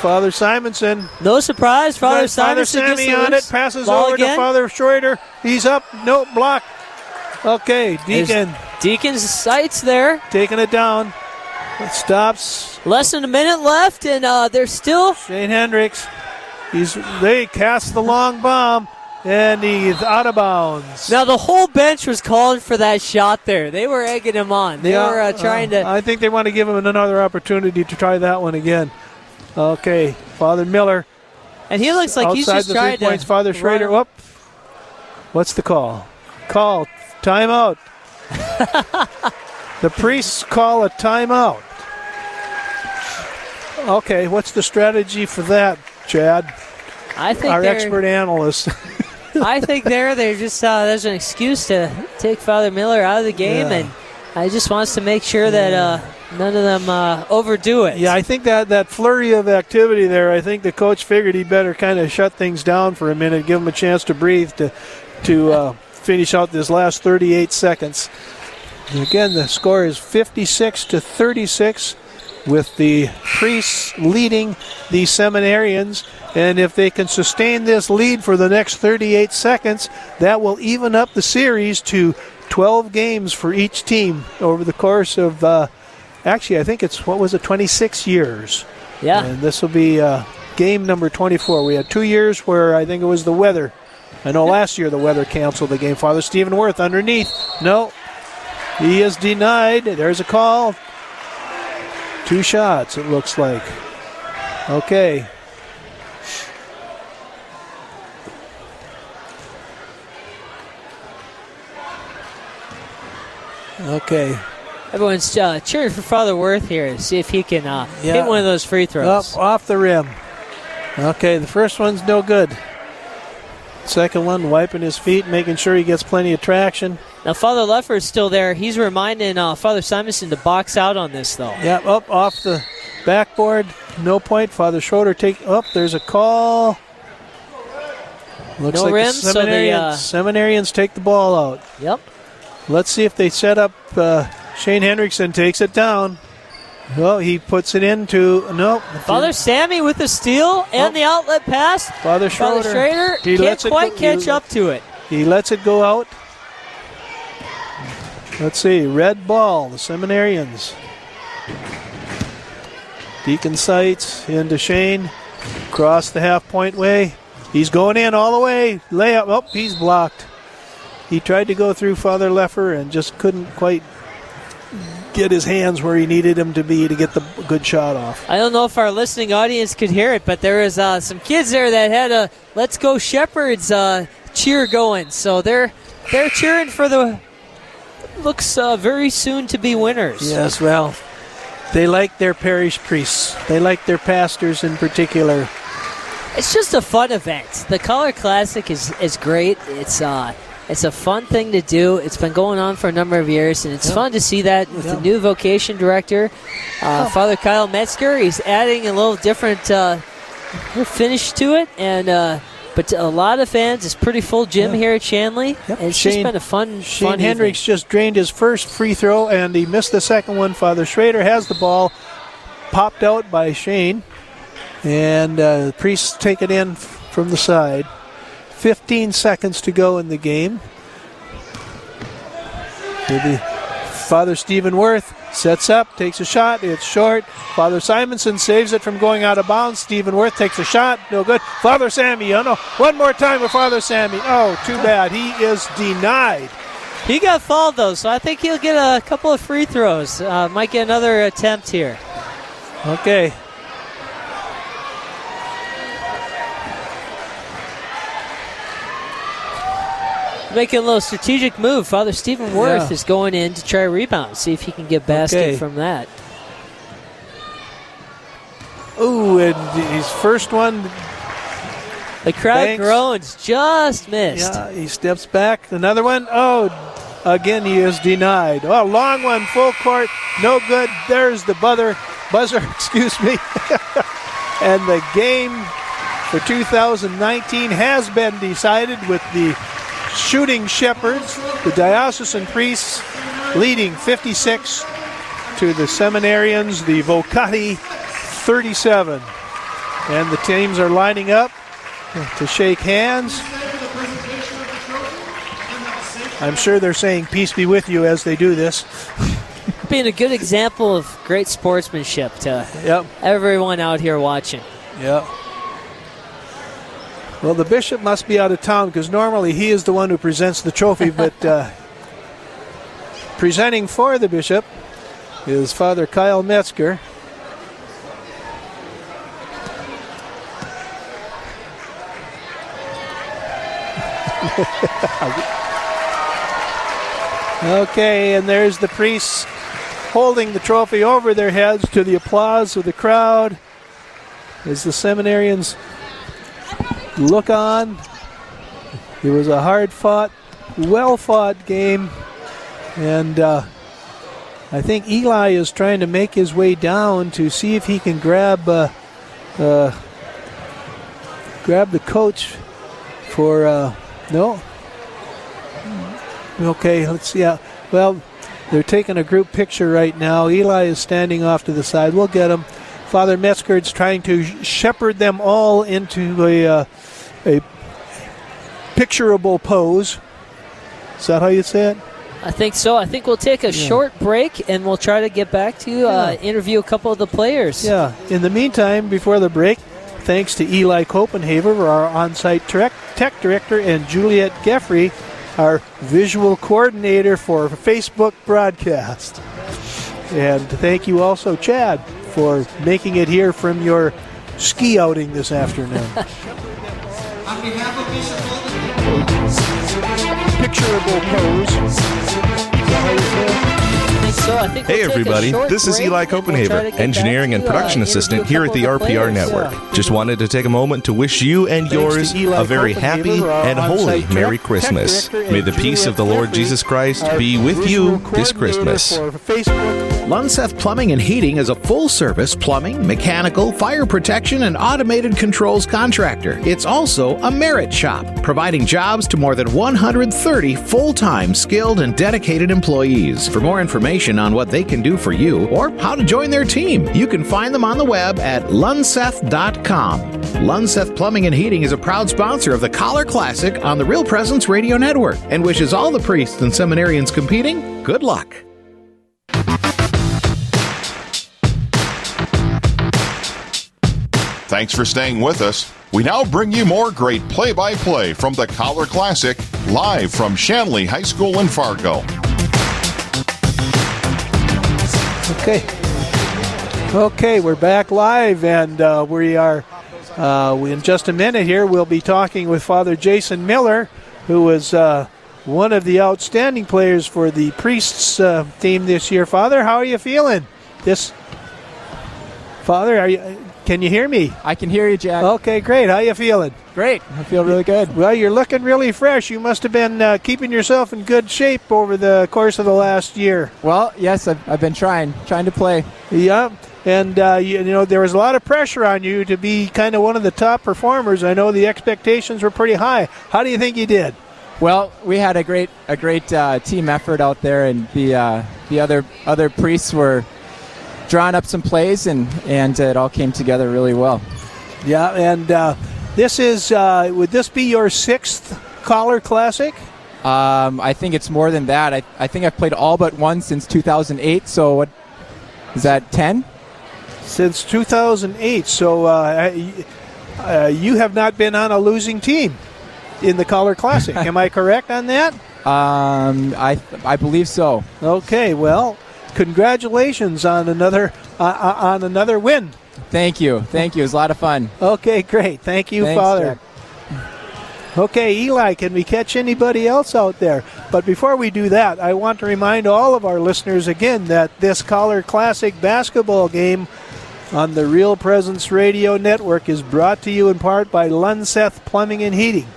Father Simonson No surprise, Father Father Simonson gets Sammy on it passes ball over again. to Father Schroeder he's up no block okay Deacon Deacon's Seitz there taking it down it stops Less than a minute left, and uh, they're still. Shane Hendricks. He's they cast the long bomb, and he's out of bounds. Now the whole bench was calling for that shot there. They were egging him on. They Yeah, were uh, trying uh, to. I think they want to give him another opportunity to try that one again. Okay, Father Miller. And he looks like he's just the trying three points. to Father Schrader. Whoop. What's the call? Call timeout. the priests call a timeout. Okay, what's the strategy for that, Chad? I think Our expert analyst. I think there, they're just uh, there's an excuse to take Father Miller out of the game, Yeah. and I just wants to make sure that uh, none of them uh, overdo it. Yeah, I think that that flurry of activity there. I think the coach figured he better kind of shut things down for a minute, give them a chance to breathe to to uh, finish out this last 38 seconds. Again, the score is 56 to 36, with the priests leading the seminarians. And if they can sustain this lead for the next 38 seconds, that will even up the series to 12 games for each team over the course of. Uh, actually, I think it's what was it, 26 years. Yeah. And this will be uh, game number 24. We had two years where I think it was the weather. I know last year the weather canceled the game. Father Stephen Worth underneath. No, he is denied. There's a call. Two shots, it looks like. Okay. Okay. Everyone's uh, cheering for Father Worth here to see if he can uh, Yeah. hit one of those free throws. Up off the rim. Okay, the first one's no good. Second one, wiping his feet, making sure he gets plenty of traction. Now, Father Leffer is still there. He's reminding uh, Father Simonson to box out on this, though. Yep, up off the backboard. No point. Father Schroeder take up. there's a call. Looks No like rim, the so the, seminarians, uh, seminarians take the ball out. Yep. Let's see if they set up. Uh, Shane Hendrickson takes it down. Well, he puts it into no. Father Sammy with the steal and the outlet pass. Father Father Schrader He can't quite go- catch he- up to it. He lets it go out. Let's see. Red ball, the seminarians. Deacon Seitz into Shane. Cross the half point way. He's going in all the way. Layup. Oh, he's blocked. He tried to go through Father Leffer and just couldn't quite get his hands where he needed him to be to get the good shot off. I don't know if our listening audience could hear it, but there was uh, some kids there that had a "Let's Go Shepherds" uh, cheer going. So they're they're cheering for the looks uh, very soon to be winners. Yes, well, they like their parish priests. They like their pastors in particular. It's just a fun event. The Collar Classic is is great. It's uh it's a fun thing to do. It's been going on for a number of years, and it's Yep. fun to see that with the new vocation director, uh, Oh. Father Kyle Metzger. He's adding a little different uh, finish to it, and uh, but to a lot of fans, it's pretty full gym here at Shanley. And it's just been a fun, Shane fun Hendricks just drained his first free throw and he missed the second one. Father Schrader has the ball, popped out by Shane, and uh, the priests take it in from the side. 15 seconds to go in the game. Maybe Father Stephen Worth sets up, takes a shot. It's short. Father Simonson saves it from going out of bounds. Stephen Worth takes a shot. No good. Father Sammy, oh no. One more time with Father Sammy. Oh, too bad. He is denied. He got fouled though, so I think he'll get a couple of free throws. Uh, might get another attempt here. Okay. Making a little strategic move. Father Stephen Worth Yeah. is going in to try a rebound, see if he can get basket Okay. from that. Ooh, and his first one. The crowd Banks. groans, just missed. Yeah, he steps back. Another one. Oh, again, he is denied. Oh, long one, full court. No good. There's the buzzer. Buzzer, excuse me. and the game for 2019 has been decided with the shooting shepherds, the diocesan priests, leading 56 to the seminarians, the Vocati 37. And the teams are lining up to shake hands. I'm sure they're saying peace be with you as they do this. Being a good example of great sportsmanship to Yep. everyone out here watching. Yep. Well, the bishop must be out of town because normally he is the one who presents the trophy, but uh, presenting for the bishop is Father Kyle Metzger. okay, and there's the priests holding the trophy over their heads to the applause of the crowd as the seminarians look on. It was a hard fought, well fought game, and uh, I think Eli is trying to make his way down to see if he can grab uh, uh, grab the coach for uh, no. Okay, let's see. Well, they're taking a group picture right now. Eli is standing off to the side. We'll get him. Father Metzger's trying to shepherd them all into a uh, a picturable pose. Is that how you say it? I think so. I think we'll take a Yeah. short break and we'll try to get back to you, uh, interview a couple of the players. Yeah. In the meantime, before the break, thanks to Eli Copenhaver, our on-site tech, tech director, and Juliet Geffrey, our visual coordinator for Facebook broadcast. And thank you also, Chad, for making it here from your ski outing this afternoon. Picturable pose. Is that how you say it? I think so. I think Hey we'll take everybody, this is Eli and we'll Copenhaver, engineering and uh, production assistant here at the RPR players. network. Just wanted to take a moment to wish you and yours a very happy and holy Merry Christmas. May the peace of the Lord Jesus Christ be with you this coordinator Christmas. Lunseth Plumbing and Heating is a full service plumbing, mechanical, fire protection, and automated controls contractor. It's also a merit shop, providing jobs to more than 130 full time skilled and dedicated employees. For more information on what they can do for you or how to join their team, you can find them on the web at lunseth.com. Lunseth Plumbing and Heating is a proud sponsor of the Collar Classic on the Real Presence Radio Network and wishes all the priests and seminarians competing good luck. Thanks for staying with us. We now bring you more great play by play from the Collar Classic, live from Shanley High School in Fargo. Okay. Okay, we're back live, and uh, we are. Uh, in just a minute here, we'll be talking with Father Jason Miller, who was uh, one of the outstanding players for the priests uh, team this year. Father, how are you feeling? This. Father, are you? Can you hear me? I can hear you, Jack. Okay, great. How you feeling? Great. I feel really good. Well, you're looking really fresh. You must have been uh, keeping yourself in good shape over the course of the last year. Well, yes, I've, I've been trying, trying to play. Yeah, and uh, you, you know there was a lot of pressure on you to be kind of one of the top performers. I know the expectations were pretty high. How do you think you did? Well, we had a great a great uh, team effort out there, and the uh, the other other priests were drawing up some plays, and and it all came together really well. Yeah, and uh, this is uh, would this be your sixth collar classic? Um, I think it's more than that. I, I think I've played all but one since 2008. So what is that? Ten? Since 2008. So uh, uh, you have not been on a losing team in the collar classic. Am I correct on that? Um, I I believe so. Okay, well, congratulations on another uh, uh, on another win. Thank you, thank you. It was a lot of fun. Okay, great. Thank you, Thanks, Father. Jack. Okay, Eli, can we catch anybody else out there? But before we do that, I want to remind all of our listeners again that this Collar Classic basketball game on the Real Presence Radio Network is brought to you in part by Lunseth Plumbing and Heating.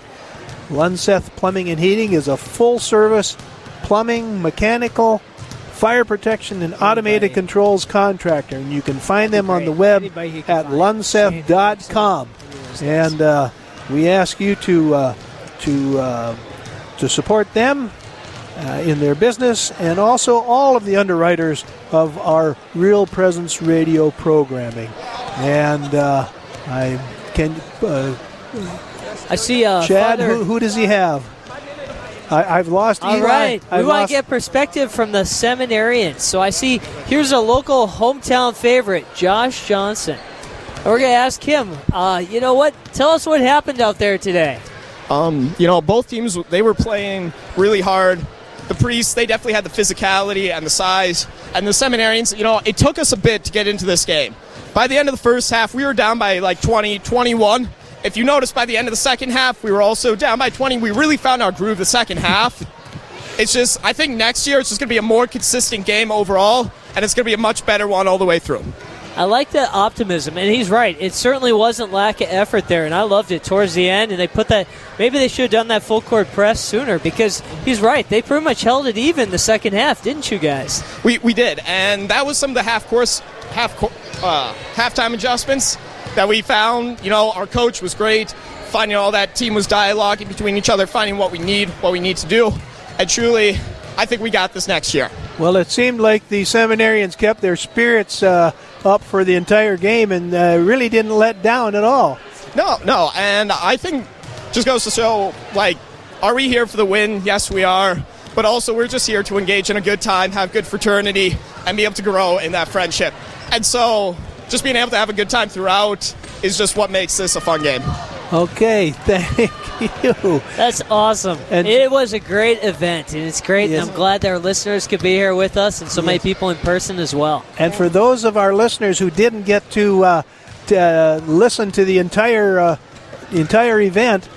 Lunseth Plumbing and Heating is a full service plumbing, mechanical, fire protection, and automated controls contractor. And you can find them on the web at lunseth.com. And uh, we ask you to, uh, to, uh, to support them uh, in their business and also all of the underwriters of our Real Presence Radio programming. And uh, I can. Uh, I see. Uh, Chad, Father- who, who does he have? I, I've lost All Eli. right, we I've want lost- to get perspective from the seminarians. So I see here's a local hometown favorite, Josh Johnson. And we're going to ask him. Uh, you know what? Tell us what happened out there today. Um, you know, both teams they were playing really hard. The priests they definitely had the physicality and the size, and the seminarians. You know, it took us a bit to get into this game. By the end of the first half, we were down by like 20, 21. If you notice, by the end of the second half, we were also down by 20. We really found our groove the second half. It's just, I think next year it's just going to be a more consistent game overall, and it's going to be a much better one all the way through. I like that optimism, and he's right. It certainly wasn't lack of effort there, and I loved it towards the end. And they put that. Maybe they should have done that full court press sooner because he's right. They pretty much held it even the second half, didn't you guys? We, we did, and that was some of the half course half uh, halftime adjustments that we found. You know, our coach was great, finding all that team was dialoguing between each other, finding what we need, what we need to do, and truly, I think we got this next year. Well, it seemed like the seminarians kept their spirits uh, up for the entire game and uh, really didn't let down at all. No, no, and I think just goes to show like, are we here for the win? Yes, we are. But also, we're just here to engage in a good time, have good fraternity, and be able to grow in that friendship. And so, just being able to have a good time throughout is just what makes this a fun game. Okay, thank you. That's awesome. And- it was a great event, and it's great. Yes. I'm glad that our listeners could be here with us, and so many people in person as well. And for those of our listeners who didn't get to, uh, to uh, listen to the entire uh, entire event,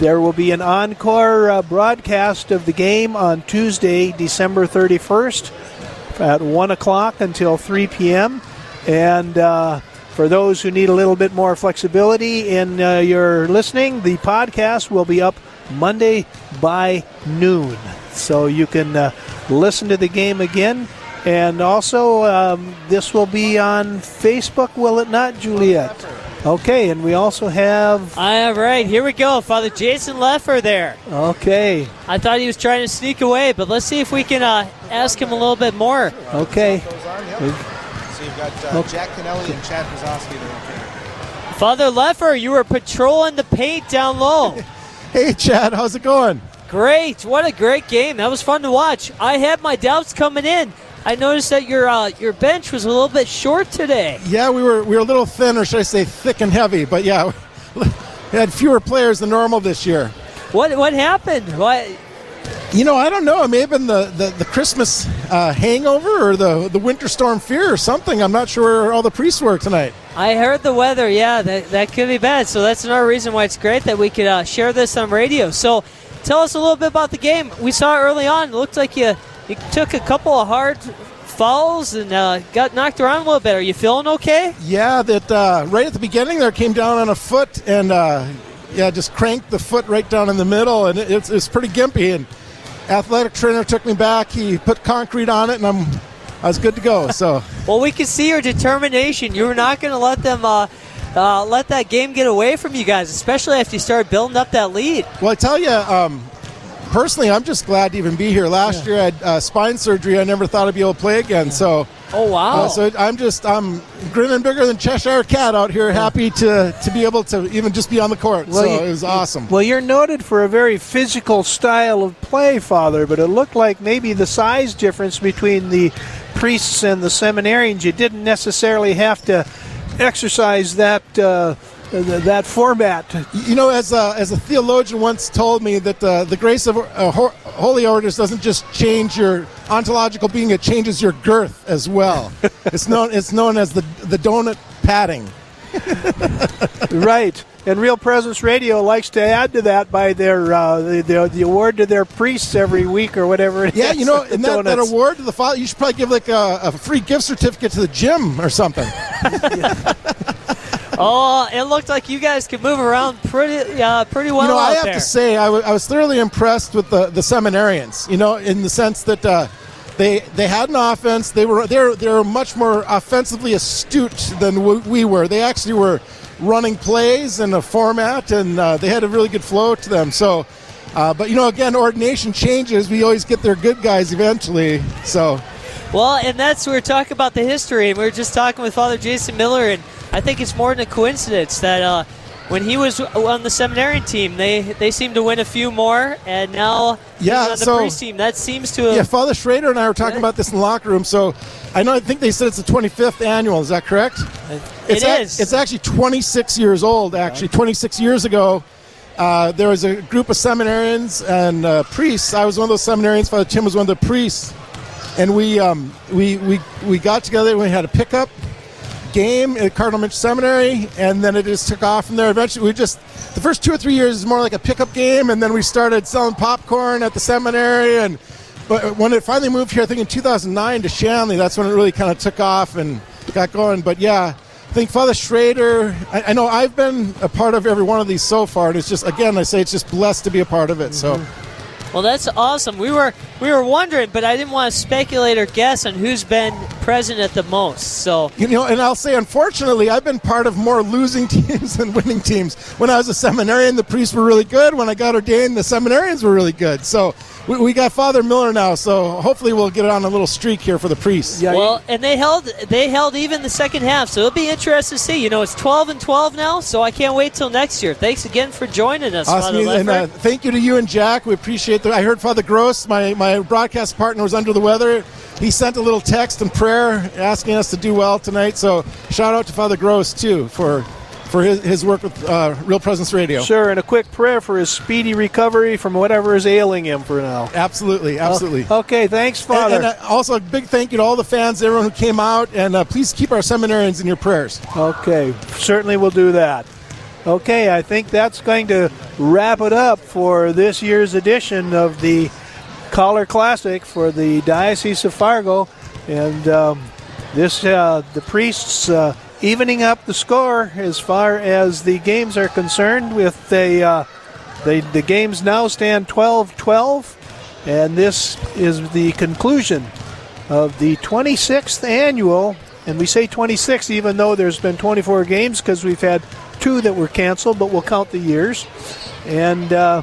there will be an encore uh, broadcast of the game on Tuesday, December 31st, at one o'clock until 3 p.m. And uh, for those who need a little bit more flexibility in uh, your listening, the podcast will be up Monday by noon, so you can uh, listen to the game again. And also, um, this will be on Facebook, will it not, Juliet? Okay, and we also have. All right, here we go. Father Jason Leffer there. Okay, I thought he was trying to sneak away, but let's see if we can uh, ask him a little bit more. okay. Got uh, Jack Kennelly and Chad Brzozowski there. Okay. Father Leffer, you were patrolling the paint down low. Hey, Chad, how's it going? Great. What a great game. That was fun to watch. I had my doubts coming in. I noticed that your uh, your bench was a little bit short today. Yeah, we were we were a little thin, or should I say, thick and heavy. But yeah, we had fewer players than normal this year. What what happened? What? You know, I don't know. It may have been the the, the Christmas uh, hangover or the the winter storm fear or something. I'm not sure where all the priests were tonight. I heard the weather. Yeah, that, that could be bad. So that's another reason why it's great that we could uh, share this on radio. So tell us a little bit about the game. We saw early on. It looked like you you took a couple of hard falls and uh, got knocked around a little bit. Are you feeling okay? Yeah, that uh, right at the beginning there came down on a foot and uh, yeah, just cranked the foot right down in the middle, and it, it's it's pretty gimpy. And athletic trainer took me back. He put concrete on it, and I'm I was good to go. So Well, we can see your determination. You were not going to let them uh, uh, let that game get away from you guys, especially after you started building up that lead. Well, I tell you, um, personally, I'm just glad to even be here. Last year, I had uh, spine surgery. I never thought I'd be able to play again. So, oh wow! Uh, so I'm just I'm grinning bigger than Cheshire Cat out here, happy to to be able to even just be on the court. so you- it was awesome. Well, you're noted for a very physical style of play, Father, but it looked like maybe the size difference between the priests and the seminarians, you didn't necessarily have to exercise that uh, th- that format. You know, as a, as a theologian once told me that uh, the grace of uh, ho- holy orders doesn't just change your ontological being; it changes your girth as well. it's known it's known as the the donut padding. right. And Real Presence Radio likes to add to that by their uh, the, the, the award to their priests every week or whatever it is. Yeah, you know, and that, that award to the father, you should probably give like a, a free gift certificate to the gym or something. Oh, it looked like you guys could move around pretty uh, pretty well you know, I have there. to say, I wa- I was thoroughly impressed with the, the seminarians. You know, in the sense that uh, they they had an offense. They were they were, they were much more offensively astute than w- we were. They actually were running plays and a format, and uh, they had a really good flow to them. So. Uh, but you know, again, ordination changes. We always get their good guys eventually. So, Well, and that's we're talking about the history, and we're just talking with Father Jason Miller, and I think it's more than a coincidence that uh, when he was on the seminarian team, they they seemed to win a few more, and now he's Yeah, on the so- priest team. That seems to have yeah, Father Schrader and I were talking about this in the locker room. So, I know I think they said it's the 25th annual. Is that correct? It's It is. It's actually 26 years old. Actually, 26 years ago, uh, there was a group of seminarians and uh, priests. I was one of those seminarians. Father Tim was one of the priests, and we um, we we we got together and we had a pickup game at Cardinal Muench Seminary, and then it just took off from there. Eventually, we just the first two or three years is more like a pickup game, and then we started selling popcorn at the seminary. And but when it finally moved here, I think in 2009 to Shanley, that's when it really kind of took off. And got going. But yeah, I think Father Schrader. I, I know I've been a part of every one of these so far, and it's just again I say it's just blessed to be a part of it. So. Mm-hmm. Well, that's awesome. We were we were wondering, but I didn't want to speculate or guess on who's been present at the most. So You know, and I'll say, unfortunately, I've been part of more losing teams than winning teams. When I was a seminarian, the priests were really good. When I got ordained, the seminarians were really good. So we, we got Father Miller now. So hopefully, we'll get it on a little streak here for the priests. well, and they held they held even the second half, so it'll be interesting to see. You know, it's 12 and 12 now, so I can't wait till next year. Thanks again for joining us, Father Awesome. And uh, thank you to you and Jack. We appreciate that. I heard Father Gross, my, my broadcast partner, was under the weather. He sent a little text and prayer asking us to do well tonight. So shout out to Father Gross, too, for, for his, his work with uh, Real Presence Radio. Sure, and a quick prayer for his speedy recovery from whatever is ailing him for now. Absolutely, absolutely. Okay, thanks, Father. And, and, uh, also, a big thank you to all the fans, everyone who came out, and uh, please keep our seminarians in your prayers. Okay, certainly we'll do that. Okay, I think that's going to wrap it up for this year's edition of the Collar Classic for the Diocese of Fargo, and um, this uh, the priests uh, evening up the score as far as the games are concerned. With the uh, the, the games now stand 12-12, and this is the conclusion of the 26th annual. And we say 26 even though there's been 24 games because we've had two that were canceled, but we'll count the years. And uh,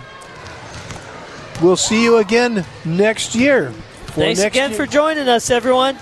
we'll see you again next year. Thanks next again year- for joining us, everyone.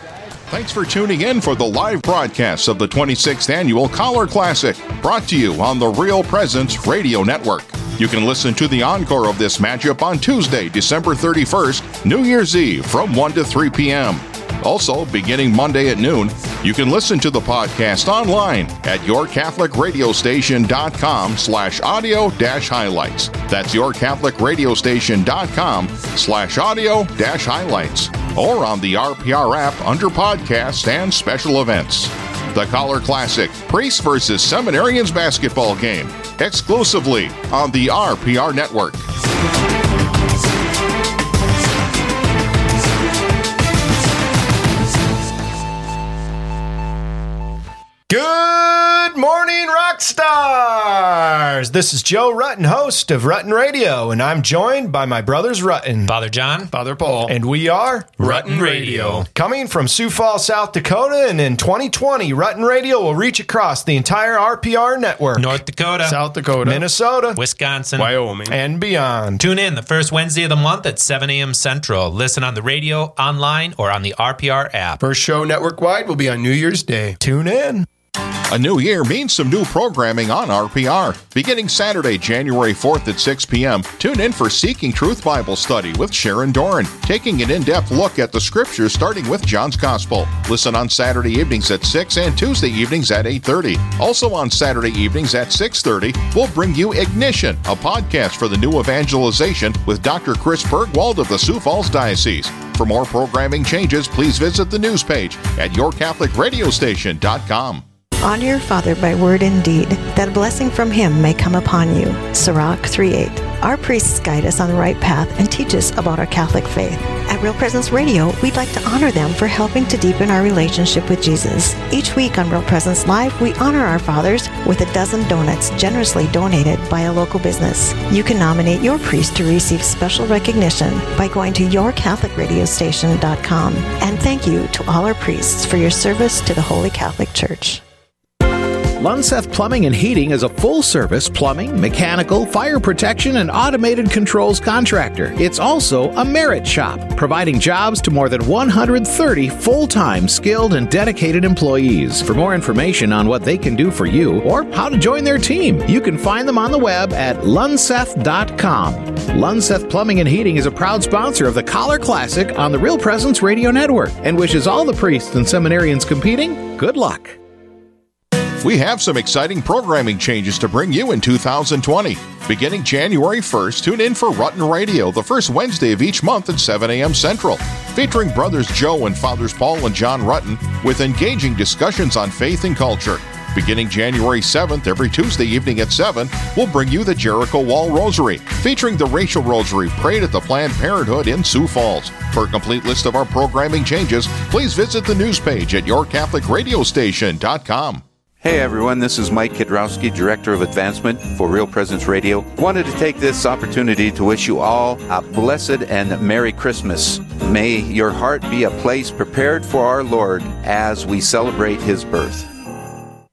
Thanks for tuning in for the live broadcast of the 26th Annual Collar Classic, brought to you on the Real Presence Radio Network. You can listen to the encore of this matchup on Tuesday, December 31st, New Year's Eve from 1 to 3 p.m. Also, beginning Monday at noon, you can listen to the podcast online at yourcatholicradiostation.com slash audio dash highlights. That's yourcatholicradiostation.com slash audio dash highlights. Or on the RPR app under podcasts and special events. The Collar Classic, Priest versus Seminarians basketball game, exclusively on the RPR network. Good morning, rock stars! This is Joe Rutten, host of Rutten Radio, and I'm joined by my brothers Rutten. Father John. Father Paul. And we are Rutten Radio. Coming from Sioux Falls, South Dakota, and in 2020, Rutten Radio will reach across the entire RPR network. North Dakota. South Dakota. Minnesota. Wisconsin. Wyoming. And beyond. Tune in the first Wednesday of the month at 7 a.m. Central. Listen on the radio, online, or on the RPR app. First show network wide will be on New Year's Day. Tune in. A new year means some new programming on RPR. Beginning Saturday, January 4th at 6 p.m., tune in for Seeking Truth Bible Study with Sharon Doran, taking an in depth look at the scriptures starting with John's Gospel. Listen on Saturday evenings at 6 and Tuesday evenings at 8.30. Also on Saturday evenings at 6.30, we'll bring you Ignition, a podcast for the new evangelization with Dr. Chris Burgwald of the Sioux Falls Diocese. For more programming changes, please visit the news page at yourcatholicradiostation.com. Honor your father by word and deed, that a blessing from him may come upon you. Sirach 3.8. Our priests guide us on the right path and teach us about our Catholic faith. At Real Presence Radio, we'd like to honor them for helping to deepen our relationship with Jesus. Each week on Real Presence Live, we honor our fathers with a dozen donuts generously donated by a local business. You can nominate your priest to receive special recognition by going to yourcatholicradiostation.com. And thank you to all our priests for your service to the Holy Catholic Church. Lunseth Plumbing and Heating is a full service plumbing, mechanical, fire protection, and automated controls contractor. It's also a merit shop, providing jobs to more than 130 full time skilled and dedicated employees. For more information on what they can do for you or how to join their team, you can find them on the web at lunseth.com. Lunseth Plumbing and Heating is a proud sponsor of the Collar Classic on the Real Presence Radio Network and wishes all the priests and seminarians competing good luck. We have some exciting programming changes to bring you in 2020. Beginning January 1st, tune in for Rutten Radio the first Wednesday of each month at 7 a.m. Central, featuring brothers Joe and fathers Paul and John Rutten with engaging discussions on faith and culture. Beginning January 7th, every Tuesday evening at 7, we'll bring you the Jericho Wall Rosary, featuring the Racial Rosary prayed at the Planned Parenthood in Sioux Falls. For a complete list of our programming changes, please visit the news page at yourcatholicradiostation.com. Hey everyone, this is Mike Kidrowski, Director of Advancement for Real Presence Radio. Wanted to take this opportunity to wish you all a blessed and Merry Christmas. May your heart be a place prepared for our Lord as we celebrate His birth.